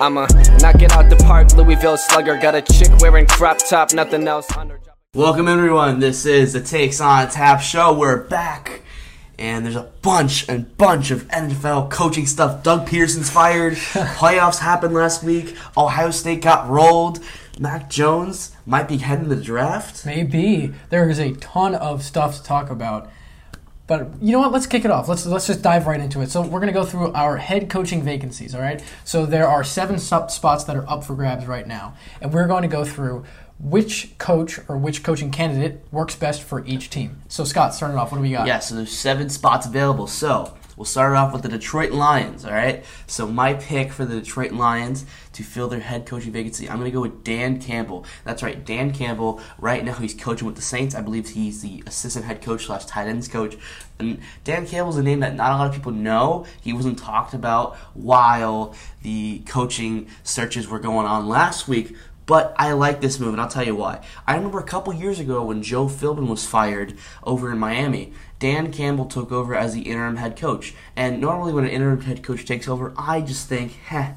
I'ma knock it out the park, Louisville slugger. Got a chick wearing crop top, nothing else on her. Welcome everyone. This is the Takes on Tap show. We're back. And there's a bunch and bunch of NFL coaching stuff. Doug Pederson's fired. Playoffs happened last week. Ohio State got rolled. Mac Jones might be heading the draft. Maybe there is a ton of stuff to talk about. But you know what? Let's kick it off. Let's let's just dive right into it. So we're gonna go through our head coaching vacancies. All right. So there are seven sub spots that are up for grabs right now, and we're going to go through which coach or which coaching candidate works best for each team. So Scott, starting off, what do we got? Yeah, so there's seven spots available. So we'll start off with the Detroit Lions, all right? So my pick for the Detroit Lions to fill their head coaching vacancy, I'm going to go with Dan Campbell. That's right, Dan Campbell. Right now he's coaching with the Saints. I believe he's the assistant head coach slash tight ends coach. And Dan Campbell's a name that not a lot of people know. He wasn't talked about while the coaching searches were going on last week. But I like this move, and I'll tell you why. I remember a couple years ago when Joe Philbin was fired over in Miami. Dan Campbell took over as the interim head coach. And normally, when an interim head coach takes over, I just think, heh,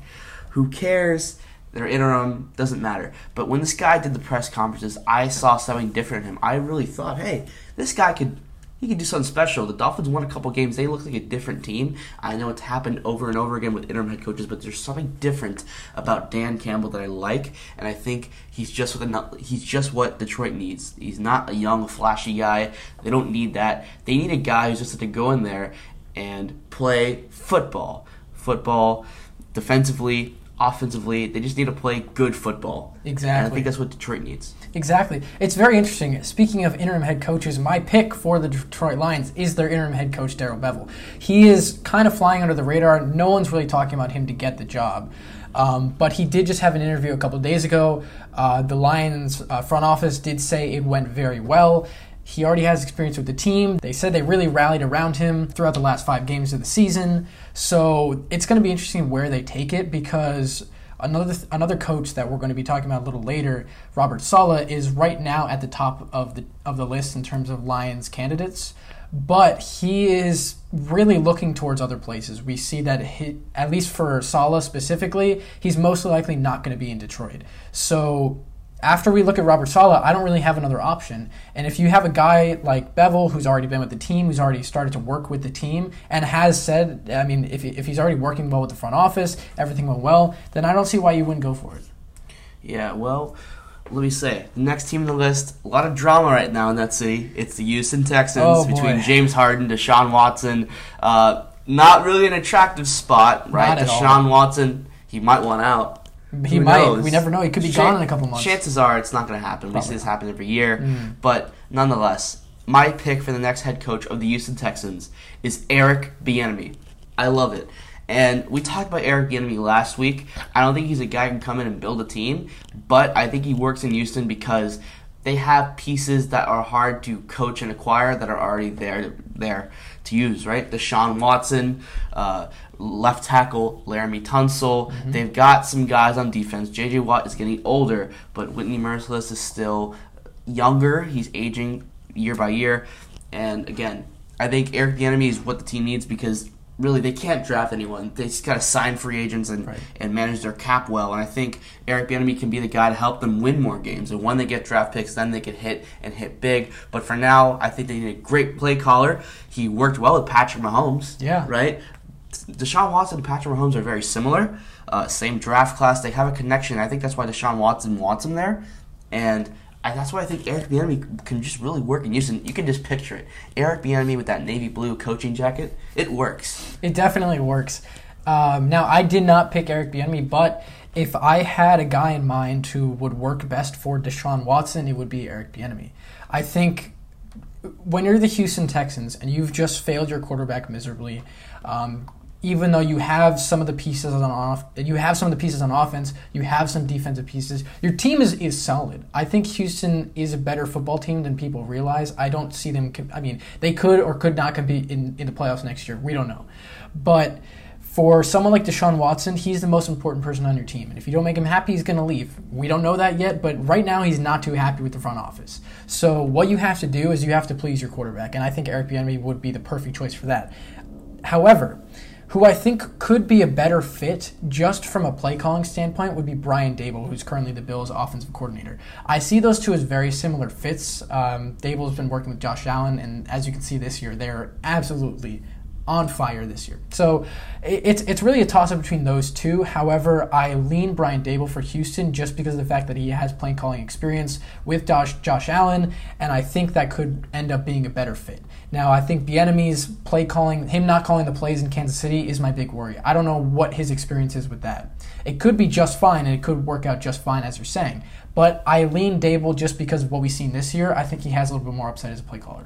who cares? Their interim doesn't matter. But when this guy did the press conferences, I saw something different in him. I really thought, hey, this guy could he could do something special. The Dolphins won a couple games. They look like a different team. I know it's happened over and over again with interim head coaches, but there's something different about Dan Campbell that I like, and I think he's just what he's just what Detroit needs. He's not a young, flashy guy. They don't need that. They need a guy who's just to go in there and play football. Football defensively, offensively. They just need to play good football. Exactly. And I think that's what Detroit needs. Exactly. It's very interesting. Speaking of interim head coaches, my pick for the Detroit Lions is their interim head coach, Darrell Bevell. He is kind of flying under the radar. No one's really talking about him to get the job. Um, but he did just have an interview a couple days ago. Uh, the Lions uh, front office did say it went very well. He already has experience with the team. They said they really rallied around him throughout the last five games of the season. So it's going to be interesting where they take it because another another coach that we're going to be talking about a little later, Robert Saleh, is right now at the top of the of the list in terms of Lions candidates. But he is really looking towards other places. We see that, he, at least for Saleh specifically, he's most likely not going to be in Detroit. So after we look at Robert Saleh, I don't really have another option. And if you have a guy like Bevell, who's already been with the team, who's already started to work with the team, and has said, I mean, if, if he's already working well with the front office, everything went well, then I don't see why you wouldn't go for it. Yeah, well, let me say, the next team on the list, a lot of drama right now in that city. It's the Houston Texans Oh, between. James Harden, Deshaun Watson. Uh, not really an attractive spot, right? At all. Deshaun Watson, he might want out. He Who might. knows? We never know. He could be Chan- gone in a couple months. Chances are it's not going to happen. We see this happen every year. Mm. But nonetheless, my pick for the next head coach of the Houston Texans is Eric Bieniemy. I love it. And we talked about Eric Bieniemy last week. I don't think he's a guy who can come in and build a team, but I think he works in Houston because they have pieces that are hard to coach and acquire that are already there there to use, right? Deshaun Watson, uh, left tackle Laremy Tunsil. Mm-hmm. They've got some guys on defense. JJ Watt is getting older, but Whitney Mercilus is still younger. He's aging year by year. And again, I think Eric Bieniemy is what the team needs because really they can't draft anyone. They just got to sign free agents and, Right. and manage their cap well. And I think Eric Bieniemy can be the guy to help them win more games. And when they get draft picks, then they can hit and hit big. But for now, I think they need a great play caller. He worked well with Patrick Mahomes. Yeah. Right. Deshaun Watson and Patrick Mahomes are very similar. Uh, same draft class. They have a connection. I think that's why Deshaun Watson wants him there. And I, that's why I think Eric Bieniemy can just really work in Houston. You can just picture it. Eric Bieniemy with that navy blue coaching jacket. It works. It definitely works. Um, now, I did not pick Eric Bieniemy, but if I had a guy in mind who would work best for Deshaun Watson, it would be Eric Bieniemy. I think when you're the Houston Texans and you've just failed your quarterback miserably, um, even though you have some of the pieces on off, you have some of the pieces on offense, you have some defensive pieces. Your team is is solid. I think Houston is a better football team than people realize. I don't see them. I mean, they could or could not compete in in the playoffs next year. We don't know, but. For someone like Deshaun Watson, he's the most important person on your team. And if you don't make him happy, he's going to leave. We don't know that yet, but right now he's not too happy with the front office. So what you have to do is you have to please your quarterback. And I think Eric Bieniemy would be the perfect choice for that. However, Who I think could be a better fit, just from a play calling standpoint, would be Brian Daboll, who's currently the Bills' offensive coordinator. I see those two as very similar fits. Um, Daboll's been working with Josh Allen, and as you can see this year, they're absolutely on fire this year. So it's it's really a toss up between those two. However, I lean Brian Daboll for Houston just because of the fact that he has play calling experience with Josh Josh Allen, and I think that could end up being a better fit. Now, I think Bieniemy's play calling, him not calling the plays in Kansas City, is my big worry. I don't know what his experience is with that. It could be just fine, and it could work out just fine, as you're saying. But I lean Daboll just because of what we've seen this year. I think he has a little bit more upside as a play caller.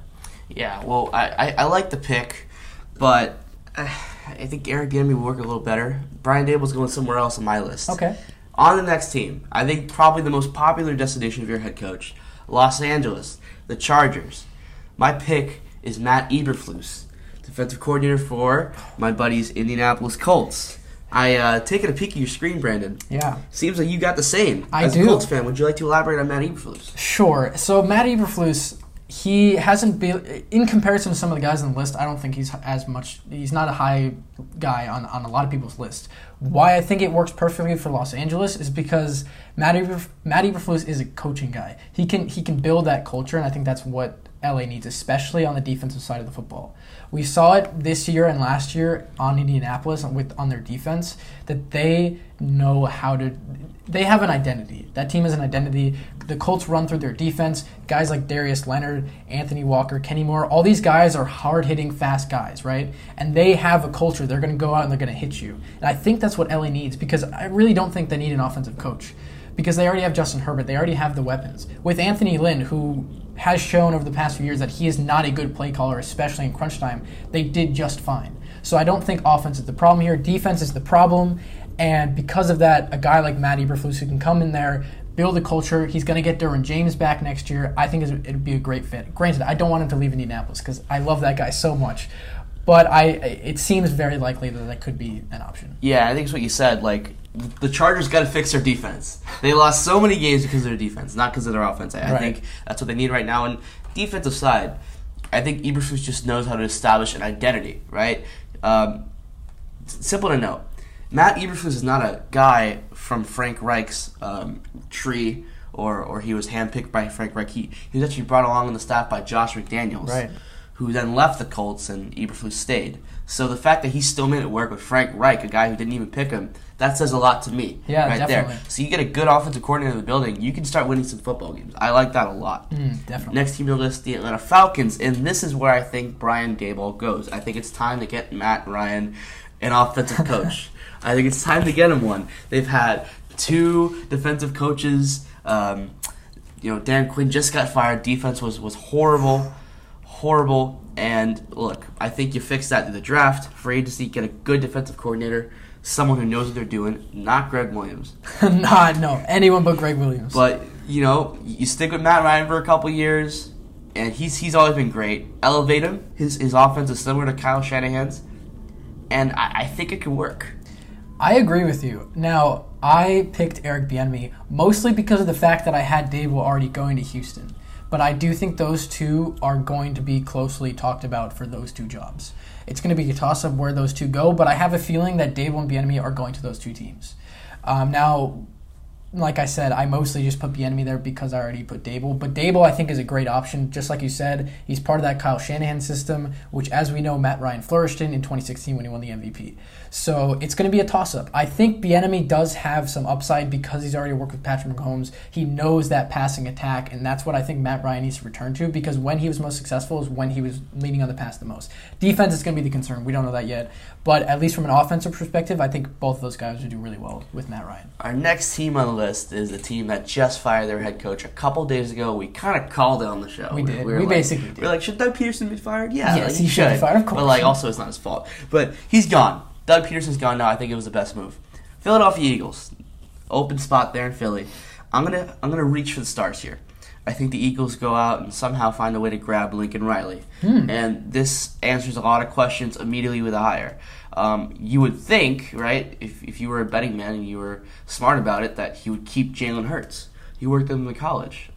Yeah, well, I, I, I like the pick. But uh, I think Eric Bieniemy will work a little better. Brian Daboll's going somewhere else on my list. Okay. On the next team, I think probably the most popular destination of your head coach, Los Angeles, the Chargers. My pick is Matt Eberflus, defensive coordinator for my buddies Indianapolis Colts. I uh, taking a peek at your screen, Brandon. Yeah. Seems like you got the same. I As do. a Colts fan, would you like to elaborate on Matt Eberflus? Sure. So Matt Eberflus, he hasn't been in comparison to some of the guys on the list. I don't think he's as much. He's not a high guy on, on a lot of people's list. Why I think it works perfectly for Los Angeles is because Matt Eberf- Matt Eberflus is a coaching guy. He can he can build that culture, and I think that's what LA needs, especially on the defensive side of the football. We saw it this year and last year on Indianapolis with on their defense that they know how to. They have an identity. That team has an identity. The Colts run through their defense. Guys like Darius Leonard, Anthony Walker, Kenny Moore, all these guys are hard hitting, fast guys, right? And they have a culture. They're going to go out and they're going to hit you. And I think that's what LA needs because I really don't think they need an offensive coach because they already have Justin Herbert. They already have the weapons. With Anthony Lynn, who has shown over the past few years that he is not a good play caller, especially in crunch time, they did just fine. So I don't think offense is the problem here. Defense is the problem. And because of that, a guy like Matt Eberflus who can come in there, build a culture, he's going to get Derwin James back next year. I think it'd be a great fit. Granted, I don't want him to leave Indianapolis because I love that guy so much. But I, it seems very likely that that could be an option. Yeah, I think it's what you said. Like the Chargers got to fix their defense. They lost so many games because of their defense, not because of their offense. I, I think that's what they need right now. And defensive side, I think Eberflus just knows how to establish an identity. Right? Um, simple to note. Matt Eberflus is not a guy from Frank Reich's um, tree, or or he was handpicked by Frank Reich. He, he was actually brought along on the staff by Josh McDaniels Right. who then left the Colts and Eberflus stayed. So the fact that he still made it work with Frank Reich, a guy who didn't even pick him, that says a lot to me. Yeah, right definitely. there. So you get a good offensive coordinator in the building, you can start winning some football games. I like that a lot. Mm, definitely. Next team the list, the Atlanta Falcons, and this is where I think Brian Daboll goes. I think it's time to get Matt Ryan an offensive coach. I think it's time to get him one. They've had two defensive coaches. Um, you know, Dan Quinn just got fired. Defense was was horrible, horrible. And look, I think you fix that through the draft, free agency, get a good defensive coordinator, someone who knows what they're doing, not Gregg Williams. Not no anyone but Gregg Williams. But you know, you stick with Matt Ryan for a couple years, and he's he's always been great. Elevate him. His his offense is similar to Kyle Shanahan's, and I, I think it could work. I agree with you. Now, I picked Eric Bieniemy mostly because of the fact that I had Daboll already going to Houston. But I do think those two are going to be closely talked about for those two jobs. It's going to be a toss-up where those two go, but I have a feeling that Daboll and Bieniemy are going to those two teams. Um, now, like I said, I mostly just put Bieniemy there because I already put Daboll. But Daboll, I think, is a great option. Just like you said, he's part of that Kyle Shanahan system, which, as we know, Matt Ryan flourished in in 2016 when he won the MVP. So it's going to be a toss-up. I think Bieniemy does have some upside because he's already worked with Patrick Mahomes. He knows that passing attack, and that's what I think Matt Ryan needs to return to. Because when he was most successful is when he was leaning on the pass the most. Defense is going to be the concern. We don't know that yet, but at least from an offensive perspective, I think both of those guys would do really well with Matt Ryan. Our next team on the list is a team that just fired their head coach a couple days ago. We kind of called it on the show. We did. were We like- basically did. We are like, should Doug Pederson be fired? Yeah, Yes, like, he should be fired, of But like, also, it's not his fault. But he's gone. Doug Pederson's gone now. I think it was the best move. Philadelphia Eagles, open spot there in Philly. I'm gonna I'm gonna reach for the stars here. I think the Eagles go out and somehow find a way to grab Lincoln Riley, Hmm. and this answers a lot of questions immediately with a hire. Um, you would think, right, if, if you were a betting man and you were smart about it, that he would keep Jalen Hurts. He worked with him in college.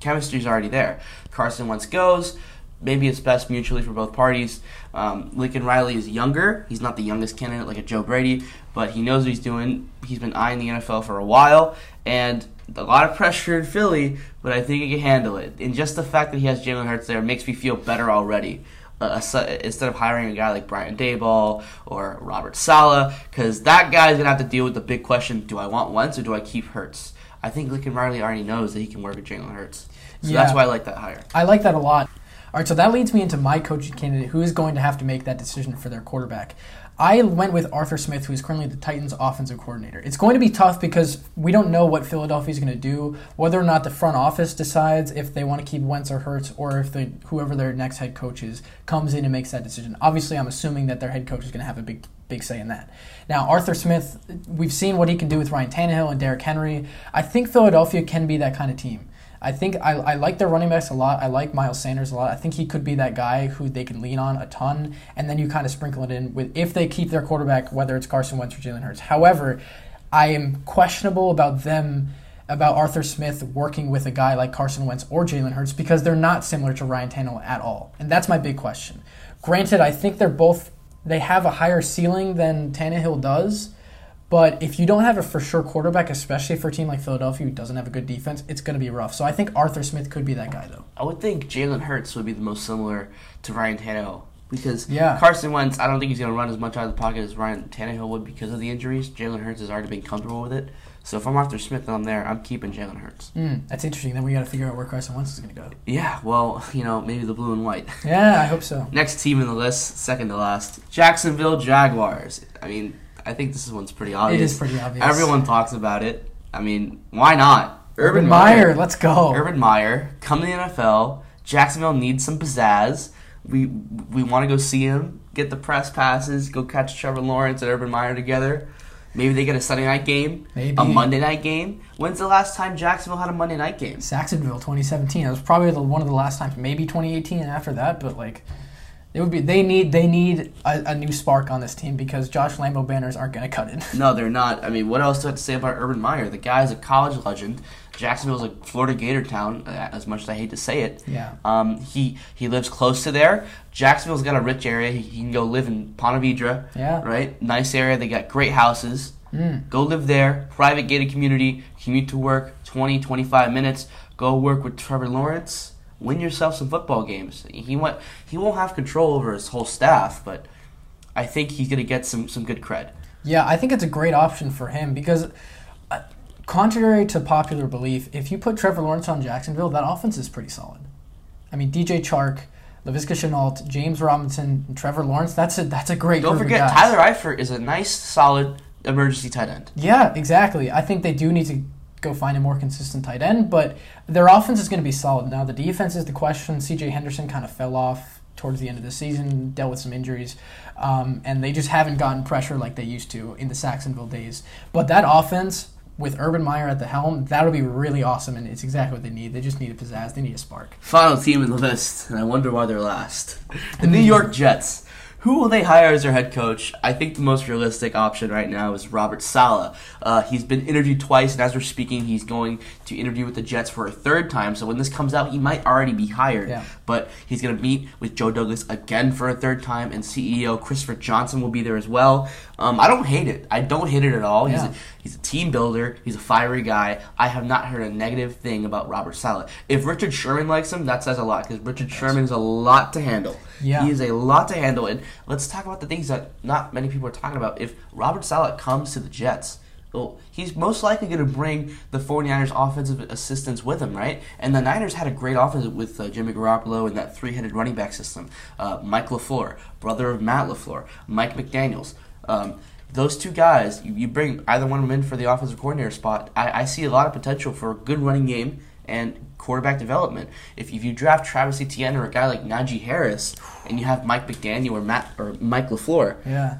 Chemistry's already there. Carson Wentz goes. maybe it's best mutually for both parties. Um, Lincoln Riley is younger. He's not the youngest candidate like a Joe Brady, but he knows what he's doing. He's been eyeing the NFL for a while, and a lot of pressure in Philly, but I think he can handle it. And just the fact that he has Jalen Hurts there makes me feel better already. Uh, instead of hiring a guy like Brian Daboll or Robert Saleh, because that guy's gonna have to deal with the big question: Do I want Wentz or do I keep Hurts? I think Lincoln Riley already knows that he can work with Jalen Hurts, so Yeah. that's why I like that hire. I like that a lot. All right, so that leads me into my coaching candidate who is going to have to make that decision for their quarterback. I went with Arthur Smith, who is currently the Titans' offensive coordinator. It's going to be tough because we don't know what Philadelphia is going to do, whether or not the front office decides if they want to keep Wentz or Hurts, or if whoever their next head coach is comes in and makes that decision. Obviously, I'm assuming that their head coach is going to have a big big say in that. Now, Arthur Smith, we've seen what he can do with Ryan Tannehill and Derrick Henry. I think Philadelphia can be that kind of team. I think I, I like their running backs a lot. I like Miles Sanders a lot. I think he could be that guy who they can lean on a ton, and then you kind of sprinkle it in with if they keep their quarterback, whether it's Carson Wentz or Jalen Hurts. However, I am questionable about them about Arthur Smith working with a guy like Carson Wentz or Jalen Hurts because they're not similar to Ryan Tannehill at all, and that's my big question. Granted, I think they're both they have a higher ceiling than Tannehill does. But if you don't have a for sure quarterback, especially for a team like Philadelphia who doesn't have a good defense, it's going to be rough. So I think Arthur Smith could be that guy, though. I would think Jalen Hurts would be the most similar to Ryan Tannehill because Yeah. Carson Wentz, I don't think he's going to run as much out of the pocket as Ryan Tannehill would because of the injuries. Jalen Hurts has already been comfortable with it. So if I'm Arthur Smith and I'm there, I'm keeping Jalen Hurts. Mm, that's interesting. Then we got to figure out where Carson Wentz is going to go. Yeah, well, you know, maybe the blue and white. Yeah, I hope so. Next team in the list, second to last, Jacksonville Jaguars. I mean, I think this one's pretty obvious. It is pretty obvious. Everyone talks about it. I mean, why not? Urban Meyer, let's go. Urban Meyer, come to the NFL. Jacksonville needs some pizzazz. We we want to go see him, get the press passes, go catch Trevor Lawrence and Urban Meyer together. Maybe they get a Sunday night game, Maybe. a Monday night game. When's the last time Jacksonville had a Monday night game? Sacksonville 2017. That was probably the, one of the last times. Maybe 2018 after that, but like. It would be. They need. They need a, a new spark on this team because Josh Lambo banners aren't going to cut it. No, they're not. I mean, what else do I have to say about Urban Meyer? The guy's a college legend. Jacksonville's a Florida Gator town, uh, as much as I hate to say it. Yeah. Um, he he lives close to there. Jacksonville's got a rich area. He, he can go live in Ponte Vedra. Yeah. Right. Nice area. They got great houses. Mm. Go live there. Private gated community. Commute to work 20, 25 minutes. Go work with Trevor Lawrence. Win yourself some football games. He went. He won't have control over his whole staff, but I think he's gonna get some some good cred. Yeah, I think it's a great option for him because, uh, contrary to popular belief, if you put Trevor Lawrence on Jacksonville, that offense is pretty solid. I mean, DJ Chark, Laviska Shenault, James Robinson, and Trevor Lawrence. That's a that's a great. Don't forget. Tyler Eifert is a nice, solid emergency tight end. Yeah, exactly. I think they do need to go find a more consistent tight end, but their offense is going to be solid. Now, the defense is the question. CJ Henderson kind of fell off towards the end of the season, dealt with some injuries, um, and they just haven't gotten pressure like they used to in the Sacksonville days. But that offense, with Urban Meyer at the helm, that'll be really awesome, and it's exactly what they need. They just need a pizzazz. They need a spark. Final team in the list, and I wonder why they're last. The New York Jets. Who will they hire as their head coach? I think the most realistic option right now is Robert Saleh. Uh, he's been interviewed twice, and as we're speaking, he's going to interview with the Jets for a third time. So when this comes out, he might already be hired. Yeah. But he's going to meet with Joe Douglas again for a third time, and CEO Christopher Johnson will be there as well. Um, I don't hate it. I don't hate it at all. He's Yeah. a, he's a team builder. He's a fiery guy. I have not heard a negative thing about Robert Saleh. If Richard Sherman likes him, that says a lot because Richard Sherman is a lot to handle. Yeah. He is a lot to handle. And let's talk about the things that not many people are talking about. If Robert Saleh comes to the Jets, well, he's most likely going to bring the 49ers offensive assistance with him, right? And the Niners had a great offense with uh, Jimmy Garoppolo and that three-headed running back system. Uh, Mike LaFleur, brother of Matt LaFleur, Mike McDaniels. Um, those two guys, you, you bring either one of them in for the offensive coordinator spot. I, I see a lot of potential for a good running game and quarterback development. If, if you draft Travis Etienne or a guy like Najee Harris, and you have Mike McDaniel or Matt or Mike LaFleur, Yeah.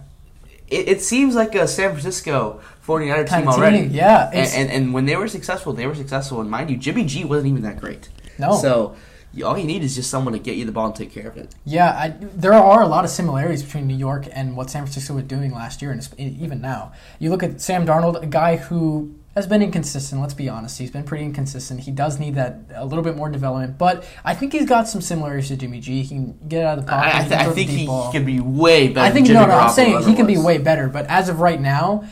it, it seems like a San Francisco 49er Kinda team already. team, yeah, And, and, and when they were successful, they were successful. And mind you, Jimmy G wasn't even that great. No. So you- all you need is just someone to get you the ball and take care of it. Yeah, I, there are a lot of similarities between New York and what San Francisco was doing last year, and even now. You look at Sam Darnold, a guy who has been inconsistent. Let's be honest; he's been pretty inconsistent. He does need that a little bit more development, but I think he's got some similarities to Jimmy G. He can get out of the pocket. I, I, he th- I think he, ball. can be way better. I think no, no. I'm saying he can be way better, but as of right now,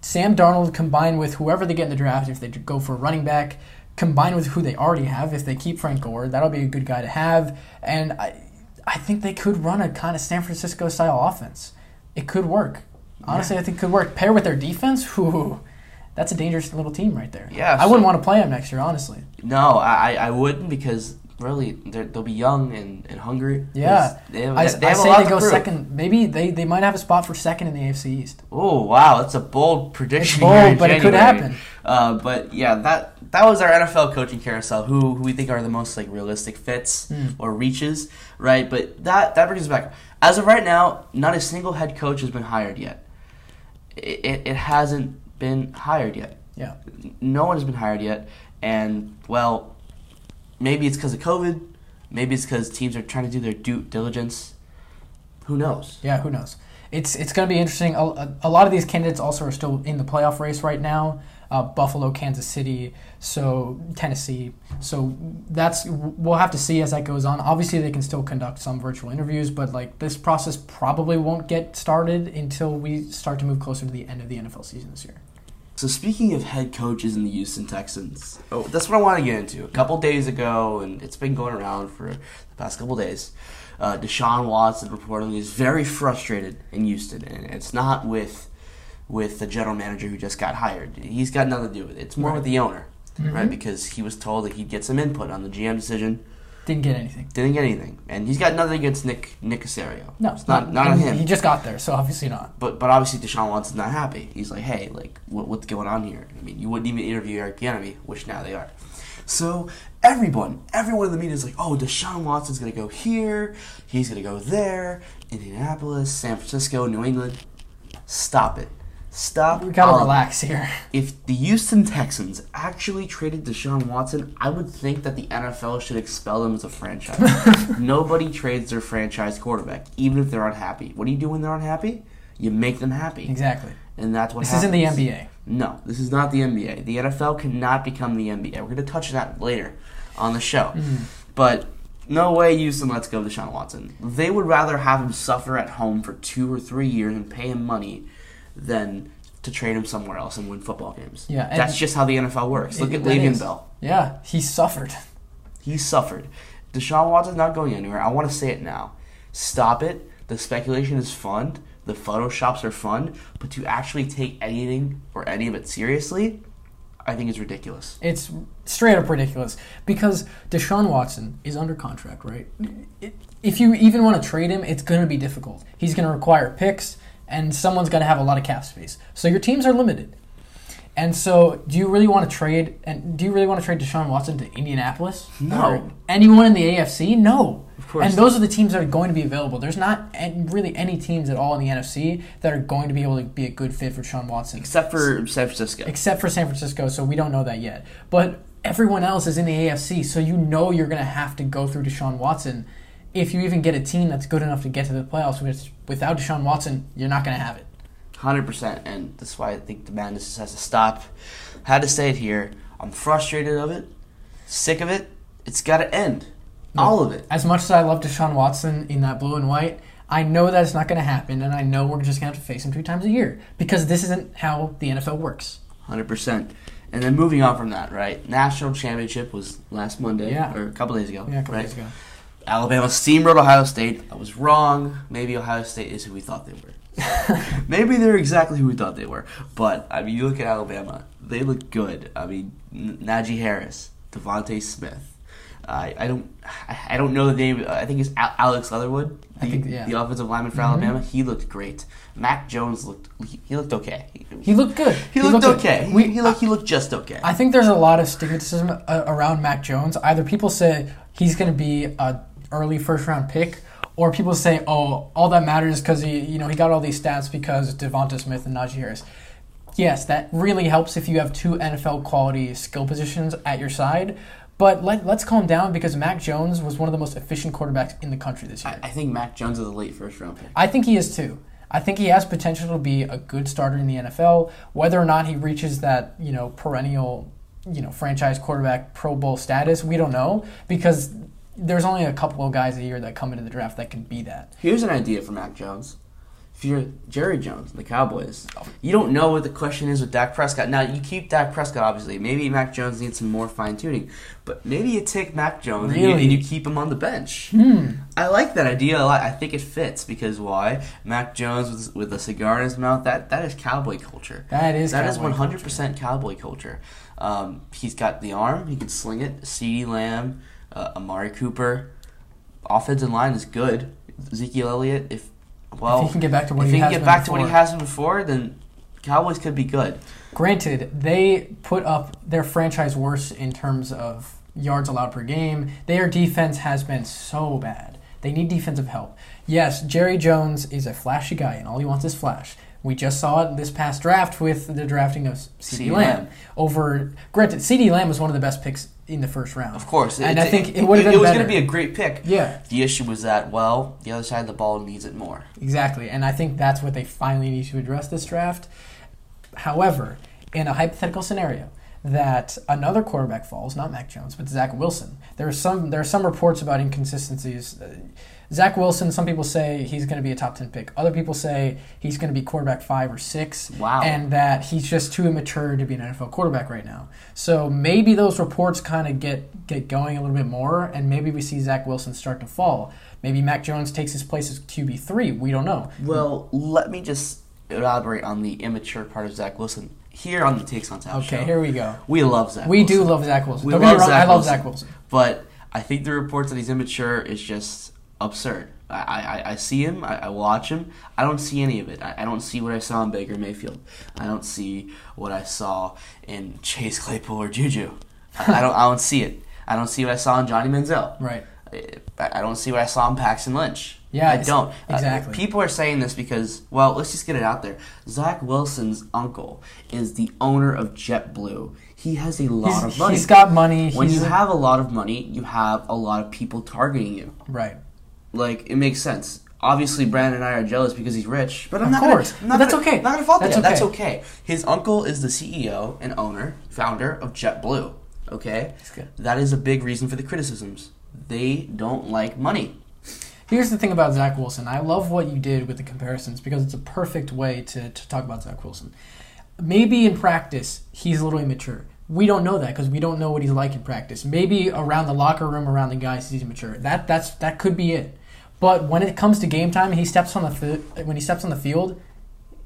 Sam Darnold combined with whoever they get in the draft, if they go for running back, combined with who they already have, if they keep Frank Gore, that'll be a good guy to have. And I, I think they could run a kind of San Francisco style offense. It could work. Honestly, I think it could work. Pair with their defense, whew, that's a dangerous little team right there. Yeah, I wouldn't want to play them next year, honestly. No, I I wouldn't because really they're- they'll be young and, and hungry. Yeah, they have, I, they I have a say lot they go prove. second. Maybe they, they might have a spot for second in the AFC East. Oh wow, that's a bold prediction. bold, here in but it could happen. Uh, but yeah, that that was our NFL coaching carousel. Who who we think are the most like realistic fits Hmm. or reaches, right? But that that brings us back. As of right now, not a single head coach has been hired yet. It, it, it hasn't been hired yet. Yeah. No one has been hired yet, and well, maybe it's because of COVID. Maybe it's because teams are trying to do their due diligence. Who knows? Yeah, who knows? It's it's going to be interesting. A, a, lot of these candidates also are still in the playoff race right now. Uh, Buffalo, Kansas City, so Tennessee. So that's we'll have to see as that goes on. Obviously, they can still conduct some virtual interviews, but like this process probably won't get started until we start to move closer to the end of the NFL season this year. So speaking of head coaches in the Houston Texans, oh, that's what I want to get into. A couple days ago, and it's been going around for the past couple days. Uh, Deshaun Watson reportedly is very frustrated in Houston, and it's not with with the general manager who just got hired. He's got nothing to do with it. It's more with the owner, right? Because he was told that he'd get some input on the GM decision, Didn't get anything. didn't get anything, and he's got nothing against Nick Nick Caserio. No, it's not not on him. He just got there, so obviously not. But but obviously Deshaun Watson's not happy. He's like, hey, like what, what's going on here? I mean, you wouldn't even interview Eric Bieniemy, which now they are. So everyone, everyone in the media is like, oh, Deshaun Watson's gonna go here, he's gonna go there, Indianapolis, San Francisco, New England. Stop it. Stop. We gotta all relax here. If the Houston Texans actually traded Deshaun Watson, I would think that the NFL should expel them as a franchise. Nobody trades their franchise quarterback, even if they're unhappy. What do you do when they're unhappy? You make them happy. Exactly. And that's what This happens. isn't the NBA. No, this is not the NBA. The NFL cannot become the NBA. We're going to touch on that later on the show. Mm-hmm. But no way Houston lets go of Deshaun Watson. They would rather have him suffer at home for two or three years and pay him money than to trade him somewhere else and win football games. Yeah, That's just how the NFL works. Look at Le'Veon is. Bell. Yeah, he suffered. He suffered. Deshaun Watson's not going anywhere. I want to say it now. Stop it. The speculation is fun. The photoshops are fun. But to actually take anything or any of it seriously, I think it's ridiculous. It's straight up ridiculous because Deshaun Watson is under contract, right? If you even want to trade him, it's going to be difficult. He's going to require picks, and someone's going to have a lot of cap space. So your teams are limited. And so, do you really want to trade? And do you really want to trade Deshaun Watson to Indianapolis? No. Or anyone in the AFC? No. Of course And those are the teams that are going to be available. There's not really any teams at all in the NFC that are going to be able to be a good fit for Deshaun Watson Except for San Francisco. except for San Francisco, so we don't know that yet. But everyone else is in the AFC, so you know you're going to have to go through Deshaun Watson. If you even get a team that's good enough to get to the playoffs, which without Deshaun Watson, you're not going to have it. Hundred percent, and that's why I think the madness has to stop. Had to say it here. I'm frustrated of it, sick of it. It's got to end. All of it. As much as I love Deshaun Watson in that blue and white, I know that it's not going to happen, and I know we're just going to have to face him two times a year because this isn't how the NFL works. Hundred percent. And then moving on from that, right? National championship was last Monday, Yeah. or a couple days ago. Yeah, a couple right? days ago. Alabama steamrolled Ohio State. I was wrong. Maybe Ohio State is who we thought they were. Maybe they're exactly who we thought they were. But I mean, you look at Alabama; they look good. I mean, N- Najee Harris, DeVonta Smith. I I don't I don't know the name. I think it's Al- Alex Leatherwood, the, I think, yeah. the offensive lineman for Alabama. He looked great. Mac Jones looked he, he looked okay. He looked good. He looked good. okay. We, he, he looked he looked just okay. I think there's a lot of stigmatism uh, around Mac Jones. Either people say he's going to be a early first round pick, or people say, "Oh, all that matters because he, you know, he got all these stats because Devonta Smith and Najee Harris." Yes, that really helps if you have two NFL quality skill positions at your side. But let, let's calm down because Mac Jones was one of the most efficient quarterbacks in the country this year. I, I think Mac Jones is a late first round pick. I think he is too. I think he has potential to be a good starter in the NFL. Whether or not he reaches that, you know, perennial, you know, franchise quarterback Pro Bowl status, we don't know because there's only a couple of guys a year that come into the draft that can be that. Here's an idea for Mac Jones. If you're Jerry Jones, the Cowboys, you don't know what the question is with Dak Prescott. Now you keep Dak Prescott, obviously. Maybe Mac Jones needs some more fine tuning, but maybe you take Mac Jones and, you, and you keep him on the bench. I like that idea a lot. I think it fits because why? Mac Jones with, with a cigar in his mouth. That that is cowboy culture. That is that is cowboy one hundred percent cowboy culture. Um, he's got the arm. He can sling it. CeeDee Lamb, uh, Amari Cooper. Offensive line is good. Ezekiel Elliott, if well, If he can get back to what if he he can has get back to what he before. has been before, then Cowboys could be good. Granted, they put up their franchise worst in terms of yards allowed per game. Their defense has been so bad. They need defensive help. Yes, Jerry Jones is a flashy guy, and all he wants is flash. We just saw it this past draft with the drafting of CeeDee Lamb. Lamb. Over, granted, CeeDee Lamb was one of the best picks in the first round. Of course, and it, I think it, it, would have it was going to be a great pick. yeah, The issue was that well, the other side of the ball needs it more. Exactly, and I think that's what they finally need to address this draft. However, in a hypothetical scenario that another quarterback falls, not Mac Jones, but Zach Wilson, there are some there are some reports about inconsistencies. Uh, Zach Wilson, some people say he's going to be a top ten pick. Other people say he's going to be quarterback five or six. Wow. And that he's just too immature to be an NFL quarterback right now. So maybe those reports kind of get get going a little bit more, and maybe we see Zach Wilson start to fall. Maybe Mac Jones takes his place as QB three. We don't know. Well, let me just elaborate on the immature part of Zach Wilson here on the Takes on Tap Okay, show. here we go. we love Zach. We do love Zach Wilson. We Don't get me love wrong, Zach I love Wilson. Zach Wilson. But I think the reports that he's immature is just absurd. I, I, I see him, I, I watch him. I don't see any of it. I, I don't see what I saw in Baker Mayfield. I don't see what I saw in Chase Claypool or Juju. I, I don't I don't see it. I don't see what I saw in Johnny Manziel. Right. I, I don't see what I saw in Paxton Lynch. Yeah, I don't. Uh, exactly. people are saying this because, well, let's just get it out there. Zach Wilson's uncle is the owner of JetBlue. He has a lot He's, of money. he's got money. when he's you have a lot of money, you have a lot of people targeting you. right. Like it makes sense. Obviously, Brandon and I are jealous because he's rich, but I'm Of not course. Gonna, I'm not But that's gonna- okay. Not gonna fault That's that. That's okay. okay. His uncle is the CEO and owner, founder of JetBlue. Okay, good. that is a big reason for the criticisms. They don't like money. Here's the thing about Zach Wilson. I love what you did with the comparisons because it's a perfect way to, to talk about Zach Wilson. Maybe in practice, he's a little immature. We don't know that because we don't know what he's like in practice. Maybe around the locker room, around the guys, he's immature. That that's that could be it. But when it comes to game time, he steps on the fi- when he steps on the field,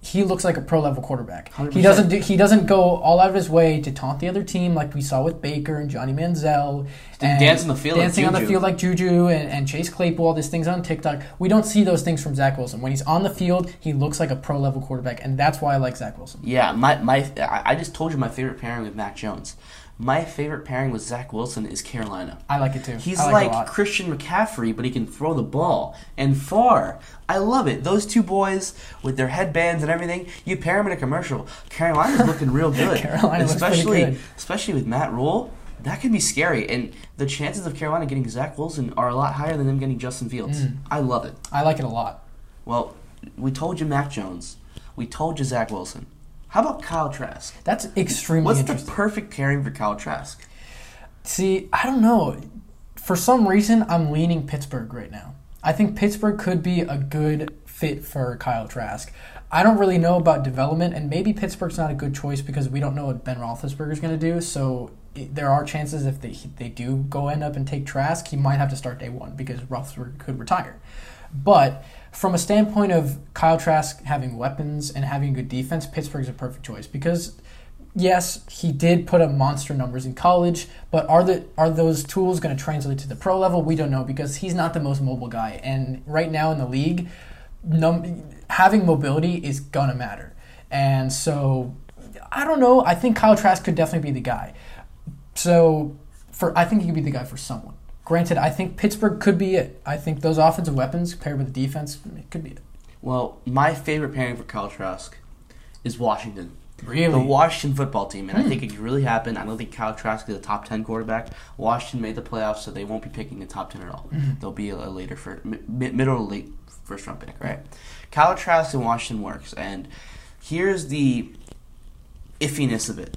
he looks like a pro level quarterback. 100%. He doesn't do, he doesn't go all out of his way to taunt the other team like we saw with Baker and Johnny Manziel. And dance on the field like dancing on the field like Juju and, and Chase Claypool, all these things on TikTok. We don't see those things from Zach Wilson. When he's on the field, he looks like a pro level quarterback, and that's why I like Zach Wilson. Yeah, my my I I just told you my favorite pairing with Mac Jones. My favorite pairing with Zach Wilson is Carolina. I like it too. He's I like, like, it a lot. Christian McCaffrey, but he can throw the ball and far. I love it. Those two boys with their headbands and everything. You pair them in a commercial. Carolina's looking real good. Carolina looks especially good. especially with Matt Rhule. That could be scary, and the chances of Carolina getting Zach Wilson are a lot higher than them getting Justin Fields. Mm. I love it. I like it a lot. Well, we told you Mac Jones. We told you Zach Wilson. How about Kyle Trask? That's extremely What's the perfect pairing for Kyle Trask? See, I don't know. For some reason, I'm leaning Pittsburgh right now. I think Pittsburgh could be a good fit for Kyle Trask. I don't really know about development, and maybe Pittsburgh's not a good choice because we don't know what Ben Roethlisberger's going to do. So it, there are chances if they they do go end up and take Trask, he might have to start day one because Roethlisberger could retire. But from a standpoint of Kyle Trask having weapons and having good defense, Pittsburgh's a perfect choice because yes, he did put up monster numbers in college, but are the are those tools going to translate to the pro level? We don't know because he's not the most mobile guy, and right now in the league, num- having mobility is gonna matter. And so, I don't know. I think Kyle Trask could definitely be the guy. So, for I think he could be the guy for someone. Granted, I think Pittsburgh could be it. I think those offensive weapons paired with the defense it could be it. Well, my favorite pairing for Kyle Trask is Washington. Really? The Washington football team, and I hmm. think it could really happen. I don't think Kyle Trask is a top ten quarterback. Washington made the playoffs, so they won't be picking the top ten at all. Mm-hmm. They'll be a, a later for mid, middle to late first round pick, right? Kyle Trask in Washington works, and here's the iffiness of it.